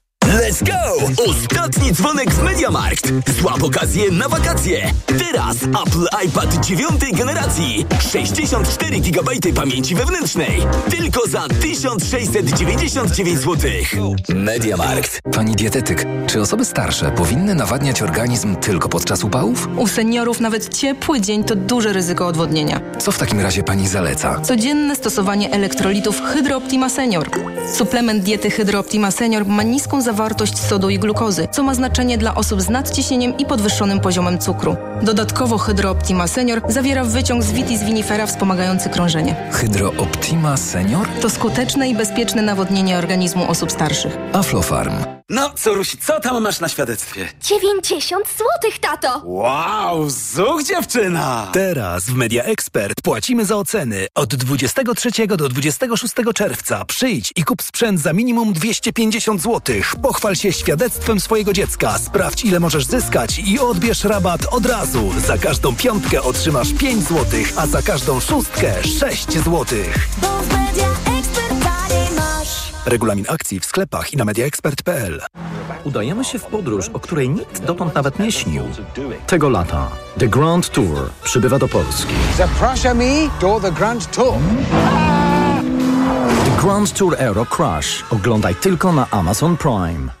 Let's go! Ostatni dzwonek z MediaMarkt. Złap okazję na wakacje. Teraz Apple iPad 9 generacji. 64 GB pamięci wewnętrznej. Tylko za 1699 zł. MediaMarkt. Pani dietetyk, czy osoby starsze powinny nawadniać organizm tylko podczas upałów? U seniorów nawet ciepły dzień to duże ryzyko odwodnienia. Co w takim razie pani zaleca? Codzienne stosowanie elektrolitów Hydro Optima Senior. Suplement diety Hydro Optima Senior ma niską zawartość sodu i glukozy, co ma znaczenie dla osób z nadciśnieniem i podwyższonym poziomem cukru. Dodatkowo Hydro Optima Senior zawiera wyciąg z vitis vinifera wspomagający krążenie. Hydro Optima Senior? To skuteczne i bezpieczne nawodnienie organizmu osób starszych. Aflofarm. No, co Rusi, co tam masz na świadectwie? 90 złotych, tato! Wow, zuch dziewczyna! Teraz w Media Expert płacimy za oceny. Od 23 do 26 czerwca przyjdź i kup sprzęt za minimum 250 zł. Pochwal się świadectwem swojego dziecka, sprawdź ile możesz zyskać i odbierz rabat od razu. Za każdą piątkę otrzymasz 5 zł, a za każdą szóstkę 6 zł. Regulamin akcji w sklepach i na mediaexpert.pl. Udajemy się w podróż, o której nikt dotąd nawet nie śnił. Tego lata The Grand Tour przybywa do Polski. Zapraszamy do The Grand Tour. The Grand Tour Euro Crush. Oglądaj tylko na Amazon Prime.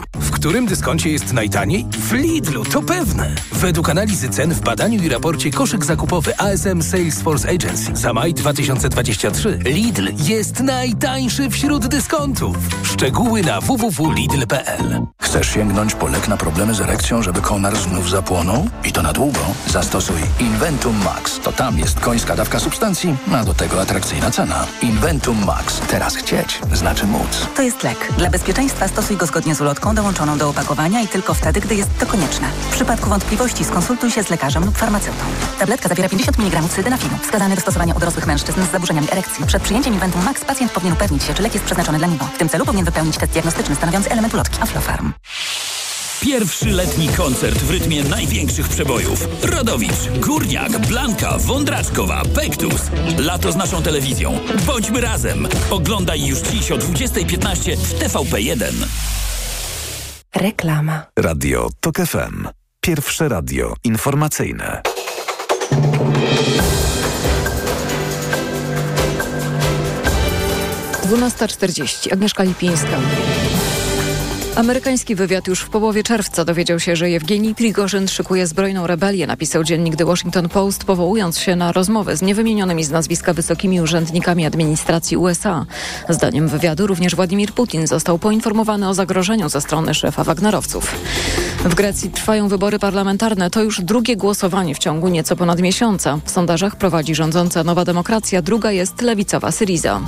W którym dyskoncie jest najtaniej? W Lidlu, to pewne. Według analizy cen w badaniu i raporcie koszyk zakupowy ASM Salesforce Agency za maj 2023 Lidl jest najtańszy wśród dyskontów. Szczegóły na www.lidl.pl Chcesz sięgnąć po lek na problemy z erekcją, żeby konar znów zapłonął? I to na długo? Zastosuj Inventum Max. To tam jest końska dawka substancji, a do tego atrakcyjna cena. Inventum Max. Teraz chcieć znaczy móc. To jest lek. Dla bezpieczeństwa stosuj go zgodnie z ulotką dołączoną do opakowania i tylko wtedy, gdy jest to konieczne. W przypadku wątpliwości skonsultuj się z lekarzem lub farmaceutą. Tabletka zawiera 50 mg sildenafinu, wskazany do stosowania u dorosłych mężczyzn z zaburzeniami erekcji. Przed przyjęciem Inventum Max pacjent powinien upewnić się, czy lek jest przeznaczony dla niego. W tym celu powinien wypełnić test diagnostyczny stanowiący element ulotki Aflofarm. Pierwszy letni koncert w rytmie największych przebojów. Rodowicz, Górniak, Blanka, Wądraczkowa, Pektus. Lato z naszą telewizją. Bądźmy razem. Oglądaj już dziś o 20.15 w TVP1. Reklama. Radio TOK FM. Pierwsze radio informacyjne. Dwunasta czterdzieści. Agnieszka Lipińska. Amerykański wywiad już w połowie czerwca dowiedział się, że Jewgenij Prigorzyn szykuje zbrojną rebelię, napisał dziennik The Washington Post, powołując się na rozmowę z niewymienionymi z nazwiska wysokimi urzędnikami administracji USA. Zdaniem wywiadu również Władimir Putin został poinformowany o zagrożeniu ze strony szefa Wagnerowców. W Grecji trwają wybory parlamentarne. To już drugie głosowanie w ciągu nieco ponad miesiąca. W sondażach prowadzi rządząca Nowa Demokracja, druga jest lewicowa Syriza.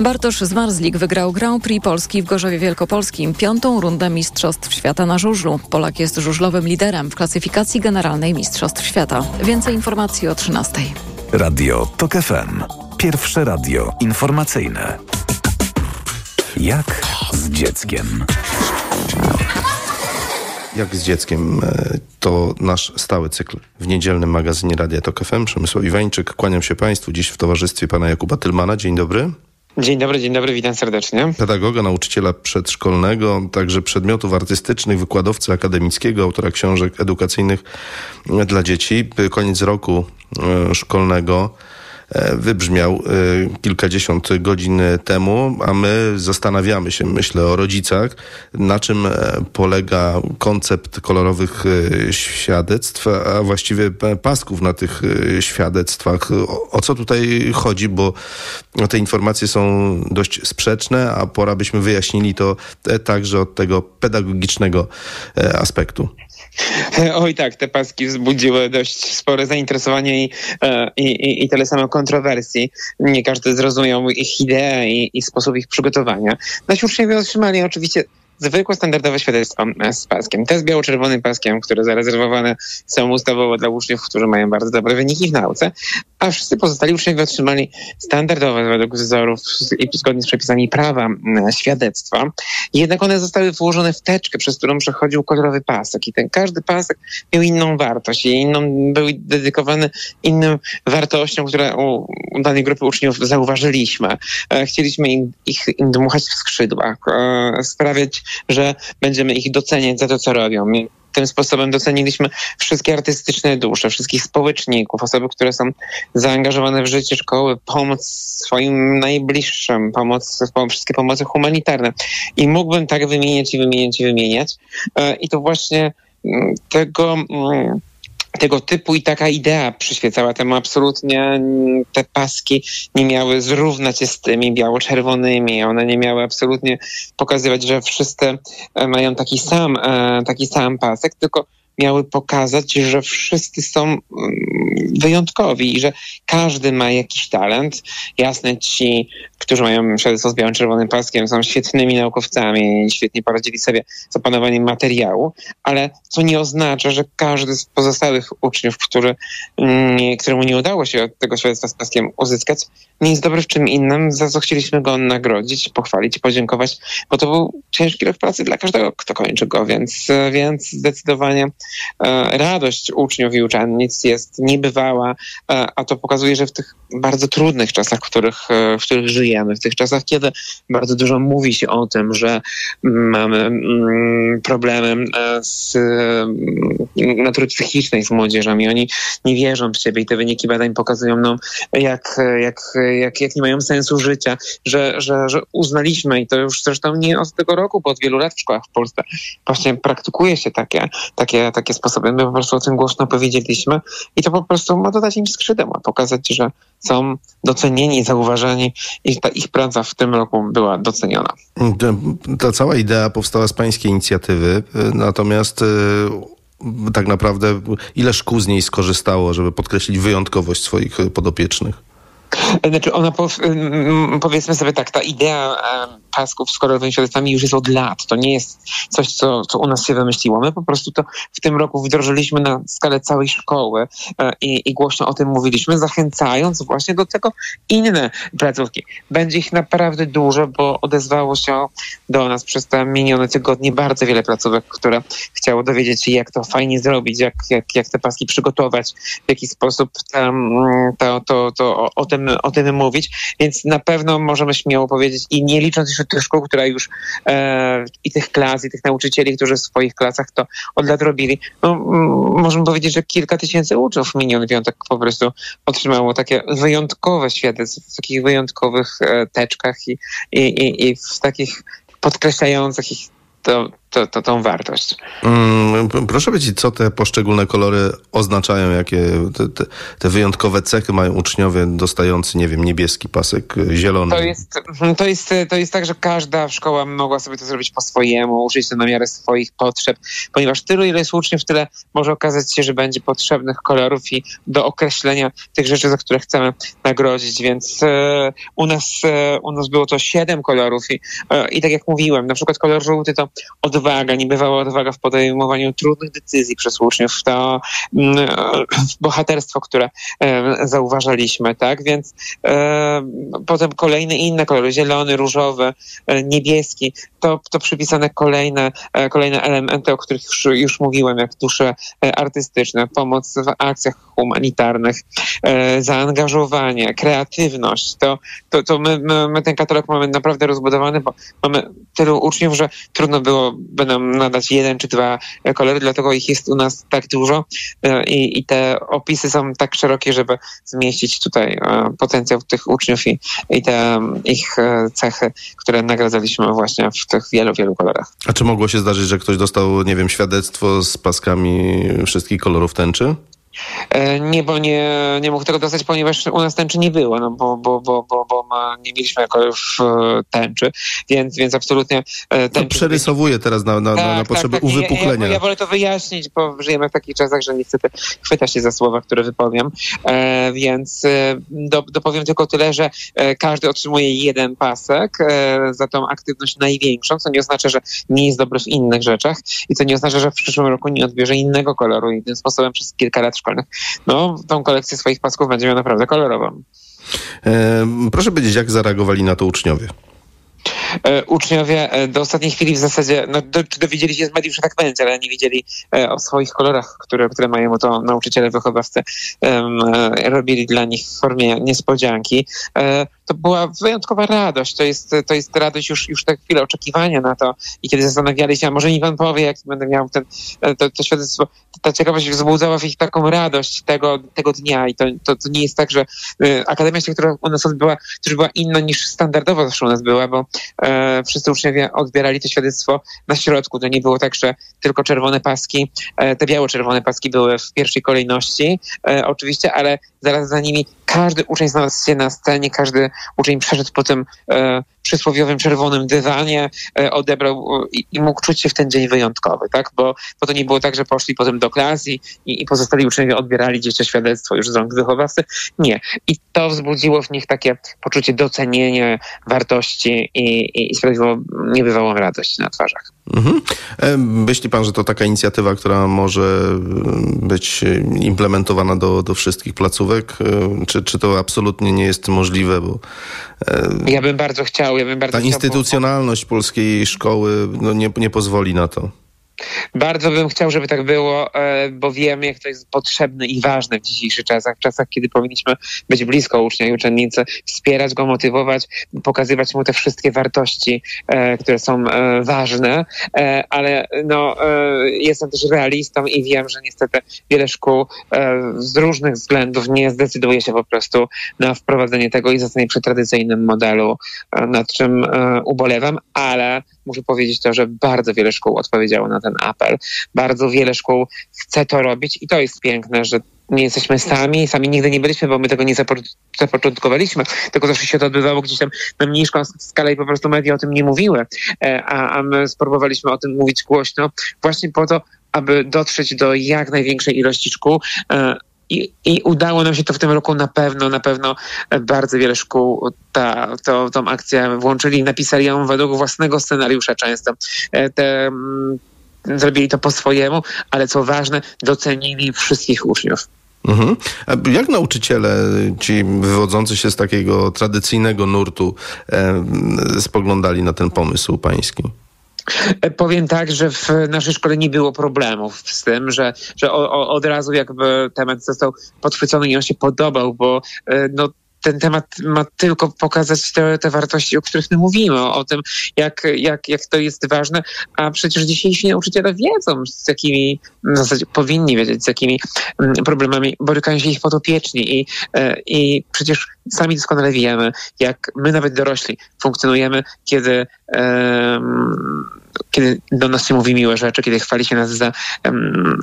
Bartosz Zmarzlik wygrał Grand Prix Polski w Gorzowie Wielkopolskim, piątą rundę Mistrzostw Świata na żużlu. Polak jest żużlowym liderem w klasyfikacji generalnej Mistrzostw Świata. Więcej informacji o 13. Radio TOK FM. Pierwsze radio informacyjne. Jak z dzieckiem. Jak z dzieckiem, e, to nasz stały cykl w niedzielnym magazynie Radia Tok FM. Przemysław Iwańczyk, kłaniam się Państwu dziś w towarzystwie pana Jakuba Tylmana. Dzień dobry. Dzień dobry, dzień dobry, witam serdecznie. Pedagoga, nauczyciela przedszkolnego, także przedmiotów artystycznych, wykładowcy akademickiego, autora książek edukacyjnych dla dzieci. Koniec roku e, szkolnego wybrzmiał e, kilkadziesiąt godzin temu, a my zastanawiamy się, myślę, o rodzicach, na czym e, polega koncept kolorowych e, świadectw, a właściwie pasków na tych świadectwach. O co tutaj chodzi, bo te informacje są dość sprzeczne, a pora byśmy wyjaśnili to także od tego pedagogicznego aspektu. Oj tak, te paski wzbudziły dość spore zainteresowanie i, i, i, i tyle samo kontrowersji. Nie każdy zrozumiał ich ideę i, i sposób ich przygotowania. Nasi uczniowie otrzymali oczywiście zwykłe, standardowe świadectwo z paskiem. Te z biało-czerwonym paskiem, które zarezerwowane są ustawowo dla uczniów, którzy mają bardzo dobre wyniki w nauce, a wszyscy pozostali uczniowie otrzymali standardowe według wzorów i zgodnie z przepisami prawa świadectwa. Jednak one zostały włożone w teczkę, przez którą przechodził kolorowy pasek i ten każdy pasek miał inną wartość i inną, był dedykowany innym wartościom, które u, u danej grupy uczniów zauważyliśmy. E, chcieliśmy im, ich, im dmuchać w skrzydłach, e, sprawiać, że będziemy ich doceniać za to, co robią tym sposobem doceniliśmy wszystkie artystyczne dusze, wszystkich społeczników, osoby, które są zaangażowane w życie szkoły, pomoc swoim najbliższym, pomoc, wszystkie pomocy humanitarne. I mógłbym tak wymieniać i wymieniać i wymieniać. I to właśnie tego tego typu i taka idea przyświecała temu absolutnie. Te paski nie miały zrównać się z tymi biało-czerwonymi. One nie miały absolutnie pokazywać, że wszyscy mają taki sam, taki sam pasek, tylko miały pokazać, że wszyscy są mm, wyjątkowi i że każdy ma jakiś talent. Jasne, ci, którzy mają świadectwo z białym czerwonym paskiem, są świetnymi naukowcami, świetnie poradzili sobie z opanowaniem materiału, ale to nie oznacza, że każdy z pozostałych uczniów, który, nie, któremu nie udało się tego świadectwa z paskiem uzyskać, nie jest dobry w czym innym, za co chcieliśmy go nagrodzić, pochwalić, podziękować, bo to był ciężki rok pracy dla każdego, kto kończy go, więc, więc zdecydowanie radość uczniów i uczennic jest niebywała, e, a to pokazuje, że w tych bardzo trudnych czasach, w których, e, w których żyjemy, w tych czasach, kiedy bardzo dużo mówi się o tym, że mamy mm, problemy e, z mm, natury psychicznej z młodzieżami, oni nie wierzą w siebie i te wyniki badań pokazują nam, jak, jak, jak, jak nie mają sensu życia, że, że, że uznaliśmy i to już zresztą nie od tego roku, bo od wielu lat w szkołach w Polsce właśnie praktykuje się takie, takie, takie sposoby. My po prostu o tym głośno powiedzieliśmy i to po prostu ma dodać im skrzydeł, ma pokazać, że są docenieni, zauważeni i ta ich praca w tym roku była doceniona. Ta cała idea powstała z pańskiej inicjatywy, natomiast y, tak naprawdę ile szkół z niej skorzystało, żeby podkreślić wyjątkowość swoich podopiecznych? Znaczy ona, powiedzmy sobie tak, ta idea pasków z kolorowymi świadectwami już jest od lat. To nie jest coś, co, co u nas się wymyśliło. My po prostu to w tym roku wdrożyliśmy na skalę całej szkoły e, i, i głośno o tym mówiliśmy, zachęcając właśnie do tego inne placówki. Będzie ich naprawdę dużo, bo odezwało się do nas przez te minione tygodnie bardzo wiele placówek, które chciało dowiedzieć się, jak to fajnie zrobić, jak, jak, jak te paski przygotować, w jaki sposób tam, to, to, to o, o, tym, o tym mówić. Więc na pewno możemy śmiało powiedzieć i nie licząc już tych szkół, która już e, i tych klas, i tych nauczycieli, którzy w swoich klasach to od lat robili. No, możemy powiedzieć, że kilka tysięcy uczniów miniony piątek po prostu otrzymało takie wyjątkowe świadectwa w takich wyjątkowych e, teczkach i, i, i, i w takich podkreślających ich to, to, to, tą wartość. Mm, proszę powiedzieć, co te poszczególne kolory oznaczają, jakie te, te, te, wyjątkowe cechy mają uczniowie dostający, nie wiem, niebieski pasek, zielony. To jest, to jest, to jest tak, że każda szkoła mogła sobie to zrobić po swojemu, użyć to na miarę swoich potrzeb, ponieważ tylu, ile jest uczniów, tyle może okazać się, że będzie potrzebnych kolorów i do określenia tych rzeczy, za które chcemy nagrodzić, więc e, u nas, e, u nas było to siedem kolorów i, e, i tak jak mówiłem, na przykład kolor żółty to odwaga, niebywała odwaga w podejmowaniu trudnych decyzji przez uczniów, to mm, bohaterstwo, które e, zauważaliśmy, tak? Więc e, potem kolejne inne kolory, zielony, różowy, e, niebieski, to, to przypisane kolejne, kolejne elementy, o których już, mówiłem, jak dusze artystyczne, pomoc w akcjach humanitarnych, zaangażowanie, kreatywność, to, to, to my, my, my ten katalog mamy naprawdę rozbudowany, bo mamy tylu uczniów, że trudno byłoby nam nadać jeden czy dwa kolory, dlatego ich jest u nas tak dużo e, i, i te opisy są tak szerokie, żeby zmieścić tutaj e, potencjał tych uczniów i, i te ich e, cechy, które nagradzaliśmy właśnie w tych wielu, wielu kolorach. A czy mogło się zdarzyć, że ktoś dostał, nie wiem, świadectwo z paskami wszystkich kolorów tęczy? E, nie, bo nie, nie mógł tego dostać, ponieważ u nas tęczy nie było, no bo, bo, bo, bo, bo nie mieliśmy jakoś tęczy, więc, więc absolutnie e, tęczy... To przerysowuję teraz na, na, tak, na, potrzeby tak, tak. uwypuklenia. Ja, ja, ja, wolę to wyjaśnić, bo żyjemy w takich czasach, że niestety chwyta się za słowa, które wypowiem, e, więc e, do, dopowiem tylko tyle, że e, każdy otrzymuje jeden pasek e, za tą aktywność największą, co nie oznacza, że nie jest dobry w innych rzeczach i co nie oznacza, że w przyszłym roku nie odbierze innego koloru i tym sposobem przez kilka lat szkolnych, no tą kolekcję swoich pasków będzie miał naprawdę kolorową. E, proszę powiedzieć, jak zareagowali na to uczniowie? E, uczniowie e, do ostatniej chwili w zasadzie, no, do, dowiedzieli się z mediów, że tak będzie, ale nie wiedzieli e, o swoich kolorach, które, które mają, to nauczyciele, wychowawcy um, robili dla nich w formie niespodzianki. E, to była wyjątkowa radość. To jest, to jest radość już, już tak chwilę oczekiwania na to. I kiedy zastanawiali się, a może mi pan powie, jaki będę miał ten, to, to świadectwo, ta ciekawość wzbudzała w ich taką radość tego, tego dnia. I to, to, to nie jest tak, że y, Akademia która u nas odbyła, też była inna niż standardowo zawsze u nas była, bo e, wszyscy uczniowie odbierali to świadectwo na środku. To nie było tak, że tylko czerwone paski, e, te biało-czerwone paski były w pierwszej kolejności, e, oczywiście, ale zaraz za nimi każdy uczeń znalazł się na scenie, każdy uczeń przeszedł po tym, e, przysłowiowym czerwonym dywanie e, odebrał e, i, i mógł czuć się w ten dzień wyjątkowy, tak? Bo, bo to nie było tak, że poszli potem do klas i, i pozostali uczniowie odbierali gdzieś to świadectwo już z rąk wychowawcy. Nie. I to wzbudziło w nich takie poczucie docenienia wartości i, i, sprawiło niebywałą radość na twarzach. Mhm. E, myśli pan, że to taka inicjatywa, która może być implementowana do, do wszystkich placówek? Czy, czy to absolutnie nie jest możliwe? Bo ja bym bardzo chciał. Bardzo ta instytucjonalność polskiej szkoły no, nie, nie pozwoli na to. Bardzo bym chciał, żeby tak było, e, bo wiem, jak to jest potrzebne i ważne w dzisiejszych czasach, w czasach, kiedy powinniśmy być blisko ucznia i uczennicy, wspierać go, motywować, pokazywać mu te wszystkie wartości, e, które są e, ważne, ale no, jestem też realistą i wiem, że niestety wiele szkół z różnych względów nie zdecyduje się po prostu na wprowadzenie tego i zostanie przy tradycyjnym modelu, nad czym ubolewam, ale muszę powiedzieć to, że bardzo wiele szkół odpowiedziało na ten apel. Bardzo wiele szkół chce to robić i to jest piękne, że nie jesteśmy sami, sami nigdy nie byliśmy, bo my tego nie zapoczątkowaliśmy, tylko zawsze się to odbywało gdzieś tam na mniejszą skalę i po prostu media o tym nie mówiły, e, a, a my spróbowaliśmy o tym mówić głośno właśnie po to, aby dotrzeć do jak największej ilości szkół, e, i, I, udało nam się to w tym roku na pewno, na pewno bardzo wiele szkół ta, to, tą akcję włączyli, napisali ją według własnego scenariusza często. E, te, mm, zrobili to po swojemu, ale co ważne, docenili wszystkich uczniów. Mhm. Jak nauczyciele, ci wywodzący się z takiego tradycyjnego nurtu, e, spoglądali na ten pomysł pański? E, powiem tak, że w naszej szkole nie było problemów z tym, że, że o, o, od razu jakby temat został podchwycony i on się podobał, bo e, no, ten temat ma tylko pokazać te, te wartości, o których my mówimy, o, tym, jak, jak, jak to jest ważne, a przecież dzisiejsi nauczyciele wiedzą, z jakimi, w zasadzie powinni wiedzieć, z jakimi mm, problemami borykają się ich podopieczni i, e, i przecież sami doskonale wiemy, jak my nawet dorośli funkcjonujemy, kiedy um, kiedy do nas się mówi miłe rzeczy, kiedy chwali się nas za,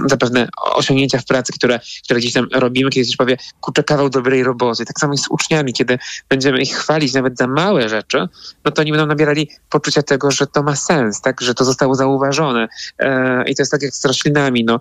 za pewne osiągnięcia w pracy, które, które gdzieś tam robimy, kiedy ktoś powie, kurczę, kawał dobrej roboty. Tak samo jest z uczniami, kiedy będziemy ich chwalić nawet za małe rzeczy, no to oni będą nabierali poczucia tego, że to ma sens, tak, że to zostało zauważone. E, I to jest tak jak z roślinami, no.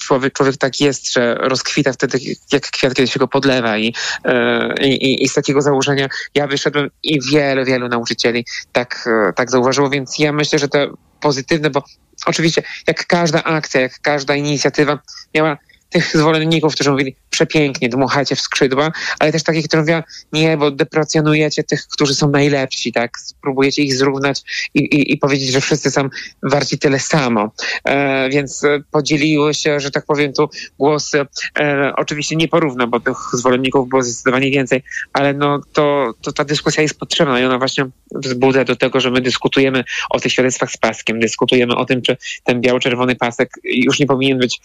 Człowiek, człowiek tak jest, że rozkwita wtedy jak kwiat, kiedy się go podlewa i, e, i, i z takiego założenia ja wyszedłem i wiele, wielu nauczycieli tak, e, tak zauważyło, więc ja myślę, że to pozytywne, bo oczywiście jak każda akcja, jak każda inicjatywa miała tych zwolenników, którzy mówili przepięknie, dmuchajcie w skrzydła, ale też takich, którzy mówią nie, bo deprecjonujecie tych, którzy są najlepsi, tak? Spróbujecie ich zrównać i, i, i powiedzieć, że wszyscy są warci tyle samo. E, więc podzieliły się, że tak powiem, tu głosy. E, oczywiście nie porówno, bo tych zwolenników było zdecydowanie więcej, ale no to, to ta dyskusja jest potrzebna i ona właśnie wzbudza do tego, że my dyskutujemy o tych świadectwach z paskiem, dyskutujemy o tym, czy ten biało-czerwony pasek już nie powinien być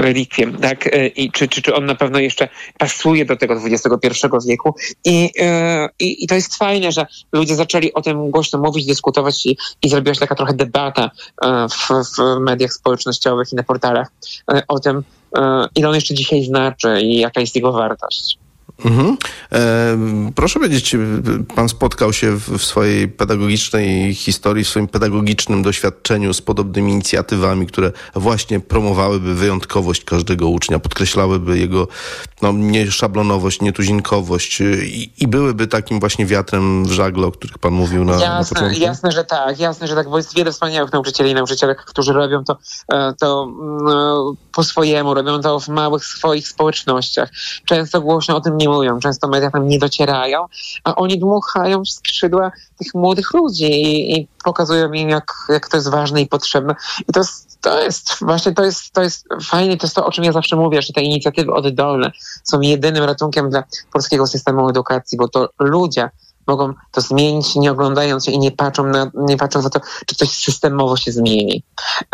relikwiem, tak? E, I czy, czy, czy on na pewno jeszcze pasuje do tego XXI wieku. I, i, I to jest fajne, że ludzie zaczęli o tym głośno mówić, dyskutować i, i zrobiła się taka trochę debata e, w, w mediach społecznościowych i na portalach o tym, ile on jeszcze dzisiaj znaczy i jaka jest jego wartość. Mhm. E, proszę powiedzieć, pan spotkał się w, w, swojej pedagogicznej historii, w swoim pedagogicznym doświadczeniu z podobnymi inicjatywami, które właśnie promowałyby wyjątkowość każdego ucznia, podkreślałyby jego no, nieszablonowość, nietuzinkowość i, i byłyby takim właśnie wiatrem w żagle, o których pan mówił na, jasne, na początku? Jasne, że tak, jasne, że tak, bo jest wiele wspaniałych nauczycieli i nauczycielek, którzy robią to, e, to mm, po swojemu, robią to w małych swoich społecznościach. Często głośno o tym nie mówią, często media tam nie docierają, a oni dmuchają w skrzydła tych młodych ludzi i, i pokazują im, jak, jak to jest ważne i potrzebne. I to jest, to jest właśnie, to jest, to jest fajne, to jest to, o czym ja zawsze mówię, że te inicjatywy oddolne są jedynym ratunkiem dla polskiego systemu edukacji, bo to ludzie mogą to zmienić, nie oglądając się i nie patrzą na, nie patrząc na to, czy coś systemowo się zmieni.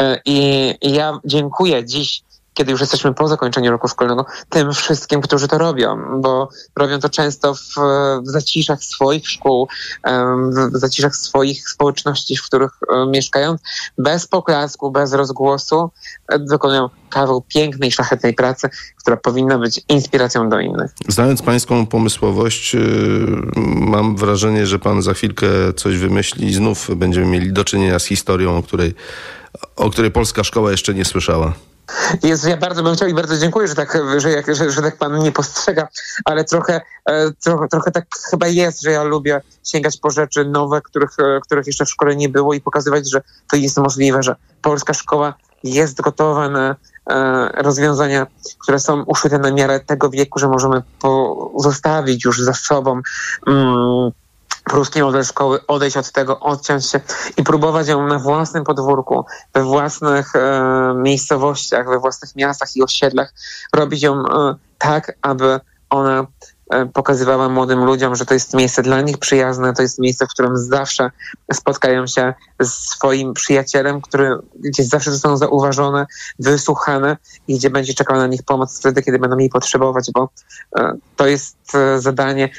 E, i ja dziękuję dziś kiedy już jesteśmy po zakończeniu roku szkolnego, tym wszystkim, którzy to robią, bo robią to często w, w zaciszach swoich szkół, w zaciszach swoich społeczności, w których mieszkają, bez poklasku, bez rozgłosu, wykonują kawał pięknej, szlachetnej pracy, która powinna być inspiracją do innych. Znając pańską pomysłowość, mam wrażenie, że pan za chwilkę coś wymyśli i znów będziemy mieli do czynienia z historią, o której, o której polska szkoła jeszcze nie słyszała. Jest, ja bardzo bym chciał i bardzo dziękuję, że tak, że, że, że tak pan mnie postrzega, ale trochę, e, trochę, trochę tak chyba jest, że ja lubię sięgać po rzeczy nowe, których, e, których jeszcze w szkole nie było i pokazywać, że to jest możliwe, że polska szkoła jest gotowa na e, rozwiązania, które są uszyte na miarę tego wieku, że możemy zostawić już za sobą mm, pruski model szkoły, odejść od tego, odciąć się i próbować ją na własnym podwórku, we własnych e, miejscowościach, we własnych miastach i osiedlach, robić ją e, tak, aby ona e, pokazywała młodym ludziom, że to jest miejsce dla nich przyjazne, to jest miejsce, w którym zawsze spotkają się z swoim przyjacielem, który, gdzie zawsze zostaną zauważone, wysłuchane i gdzie będzie czekał na nich pomoc wtedy, kiedy będą jej potrzebować, bo e, to jest e, zadanie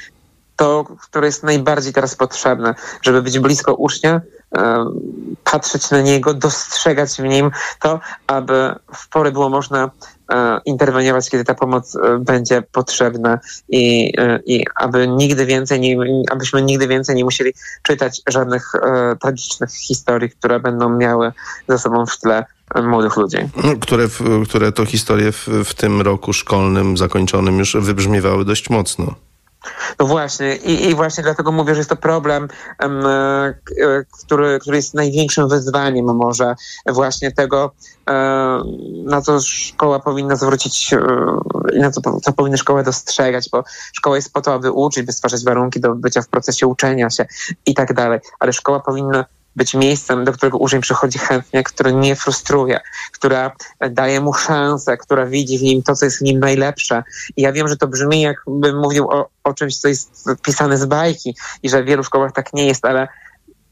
to, które jest najbardziej teraz potrzebne, żeby być blisko ucznia, patrzeć na niego, dostrzegać w nim to, aby w porę było można e, interweniować, kiedy ta pomoc e, będzie potrzebna i, e, i aby nigdy więcej, nie, abyśmy nigdy więcej nie musieli czytać żadnych tragicznych historii, które będą miały ze sobą w tle młodych ludzi. Które, które to historie w, w tym roku szkolnym zakończonym już wybrzmiewały dość mocno. No właśnie I, i właśnie dlatego mówię, że jest to problem, um, który, który jest największym wyzwaniem może właśnie tego, um, na co szkoła powinna zwrócić i na co, co powinna szkoła dostrzegać, bo szkoła jest po to, aby uczyć, by stwarzać warunki do bycia w procesie uczenia się i tak dalej, ale szkoła powinna być miejscem, do którego uczeń przychodzi chętnie, który nie frustruje, która daje mu szansę, która widzi w nim to, co jest w nim najlepsze. I ja wiem, że to brzmi, jakbym mówił o, o czymś, co jest pisane z bajki i że w wielu szkołach tak nie jest, ale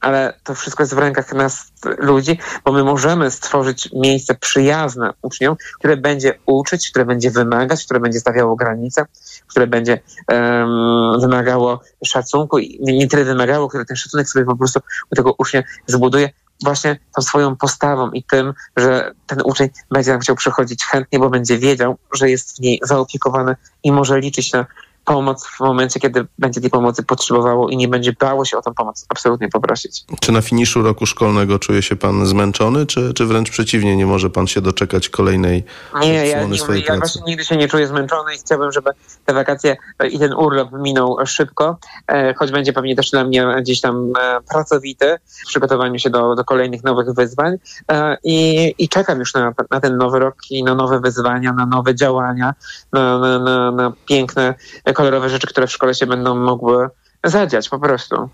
ale to wszystko jest w rękach nas ludzi, bo my możemy stworzyć miejsce przyjazne uczniom, które będzie uczyć, które będzie wymagać, które będzie stawiało granice, które będzie um, wymagało szacunku i nie, nie tyle wymagało, które ten szacunek sobie po prostu u tego ucznia zbuduje właśnie tą swoją postawą i tym, że ten uczeń będzie nam chciał przychodzić chętnie, bo będzie wiedział, że jest w niej zaopiekowany i może liczyć na pomoc w momencie, kiedy będzie tej pomocy potrzebowało i nie będzie bało się o tą pomoc absolutnie poprosić. Czy na finiszu roku szkolnego czuje się pan zmęczony, czy, czy wręcz przeciwnie, nie może pan się doczekać kolejnej Nie, ja, nie, swojej ja pracy? właśnie nigdy się nie czuję zmęczony i chciałbym, żeby te wakacje i ten urlop minął szybko, e, choć będzie pewnie też dla mnie gdzieś tam e, pracowity w przygotowaniu się do, do kolejnych nowych wyzwań e, i, i czekam już na, na ten nowy rok i na nowe wyzwania, na nowe działania, na, na, na, na piękne kolorowe rzeczy, które w szkole się będą mogły zadziać po prostu.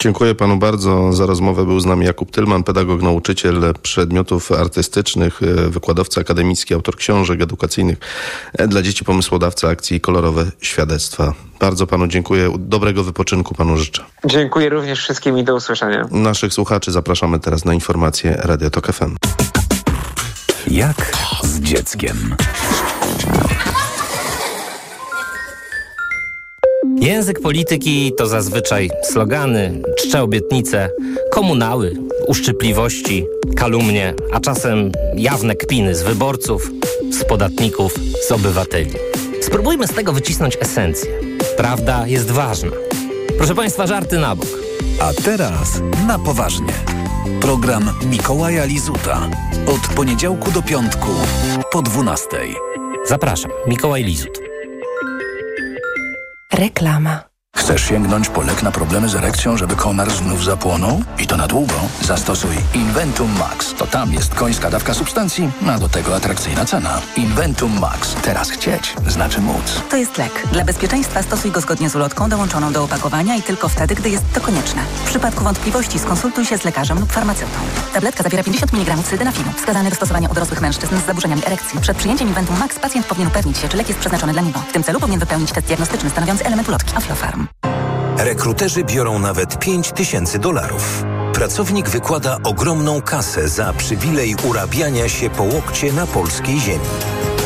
Dziękuję panu bardzo za rozmowę. Był z nami Jakub Tylman, pedagog, nauczyciel przedmiotów artystycznych, wykładowca akademicki, autor książek edukacyjnych dla dzieci, pomysłodawca akcji Kolorowe Świadectwa. Bardzo panu dziękuję. Dobrego wypoczynku panu życzę. Dziękuję również wszystkim i do usłyszenia. Naszych słuchaczy zapraszamy teraz na informacje Radio Tok FM. Jak z dzieckiem? Język polityki to zazwyczaj slogany, czcze obietnice, komunały, uszczypliwości, kalumnie, a czasem jawne kpiny z wyborców, z podatników, z obywateli. Spróbujmy z tego wycisnąć esencję. Prawda jest ważna. Proszę Państwa, żarty na bok. A teraz na poważnie. Program Mikołaja Lizuta. Od poniedziałku do piątku po 12. Zapraszam, Mikołaj Lizut. Reklama. Chcesz sięgnąć po lek na problemy z erekcją, żeby konar znów zapłonął? I to na długo? Zastosuj Inventum Max. To tam jest końska dawka substancji, a do tego atrakcyjna cena. Inventum Max. Teraz chcieć znaczy móc. To jest lek. Dla bezpieczeństwa stosuj go zgodnie z ulotką dołączoną do opakowania i tylko wtedy, gdy jest to konieczne. W przypadku wątpliwości skonsultuj się z lekarzem lub farmaceutą. Tabletka zawiera 50 mg sildenafinu, wskazany do stosowania u dorosłych mężczyzn z zaburzeniami erekcji. Przed przyjęciem Inventum Max pacjent powinien upewnić się, czy lek jest przeznaczony dla niego. W tym celu powinien wypełnić test diagnostyczny stanowiący element ulotki Aflofarm. Rekruterzy biorą nawet 5 tysięcy dolarów. Pracownik wykłada ogromną kasę za przywilej urabiania się po łokcie na polskiej ziemi.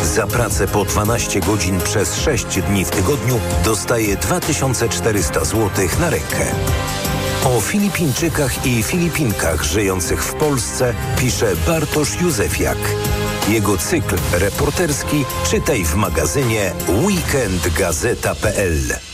Za pracę po 12 godzin przez 6 dni w tygodniu dostaje 2400 zł na rękę. O Filipińczykach i Filipinkach żyjących w Polsce pisze Bartosz Józefiak. Jego cykl reporterski czytaj w magazynie weekendgazeta.pl.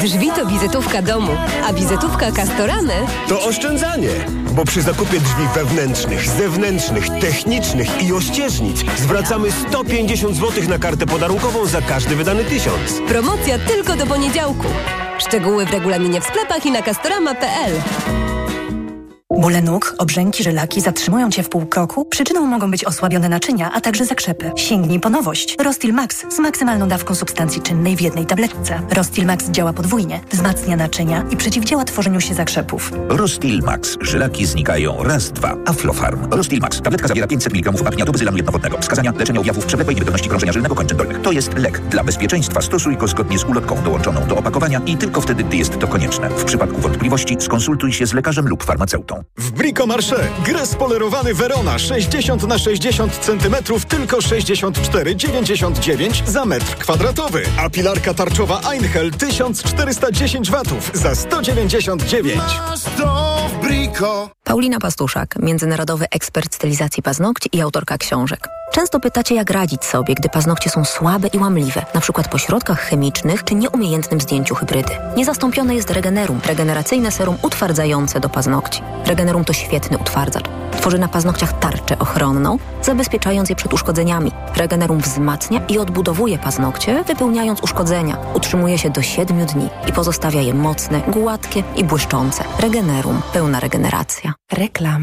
Drzwi to wizytówka domu, a wizytówka Castoramy To oszczędzanie, bo przy zakupie drzwi wewnętrznych, zewnętrznych, technicznych i ościeżnic zwracamy 150 zł na kartę podarunkową za każdy wydany tysiąc. Promocja tylko do poniedziałku. Szczegóły w regulaminie w sklepach i na castorama.pl. Bóle nóg, obrzęki, żylaki zatrzymują Cię w pół kroku? Przyczyną mogą być osłabione naczynia, a także zakrzepy. Sięgnij po nowość. Rostil Max z maksymalną dawką substancji czynnej w jednej tabletce. Rostil Max działa podwójnie, wzmacnia naczynia i przeciwdziała tworzeniu się zakrzepów. Rostil Max. Żylaki znikają raz, dwa. Aflofarm. Rostil Max. Tabletka zawiera 500 mg apniatu bezylanu jednowodnego. Wskazania leczenia objawów przewlekłej niewydolności krążenia żylnego kończyn dolnych. To jest lek. Dla bezpieczeństwa stosuj go zgodnie z ulotką dołączoną do opakowania i tylko wtedy, gdy jest to konieczne. W przypadku wątpliwości skonsultuj się z lekarzem lub farmaceutą. W Bricomarché gres polerowany Verona 60 na 60 cm tylko 64,99 za metr kwadratowy, a pilarka tarczowa Einhell 1410 watów za 199. w Brico. Paulina Pastuszak, międzynarodowy ekspert stylizacji paznokci i autorka książek. Często pytacie, jak radzić sobie, gdy paznokcie są słabe i łamliwe, na przykład po środkach chemicznych czy nieumiejętnym zdjęciu hybrydy. Niezastąpione jest Regenerum, regeneracyjne serum utwardzające do paznokci. Regenerum to świetny utwardzacz. Tworzy na paznokciach tarczę ochronną, zabezpieczając je przed uszkodzeniami. Regenerum wzmacnia i odbudowuje paznokcie, wypełniając uszkodzenia. Utrzymuje się do 7 dni i pozostawia je mocne, gładkie i błyszczące. Regenerum. Pełna regeneracja. Reklama.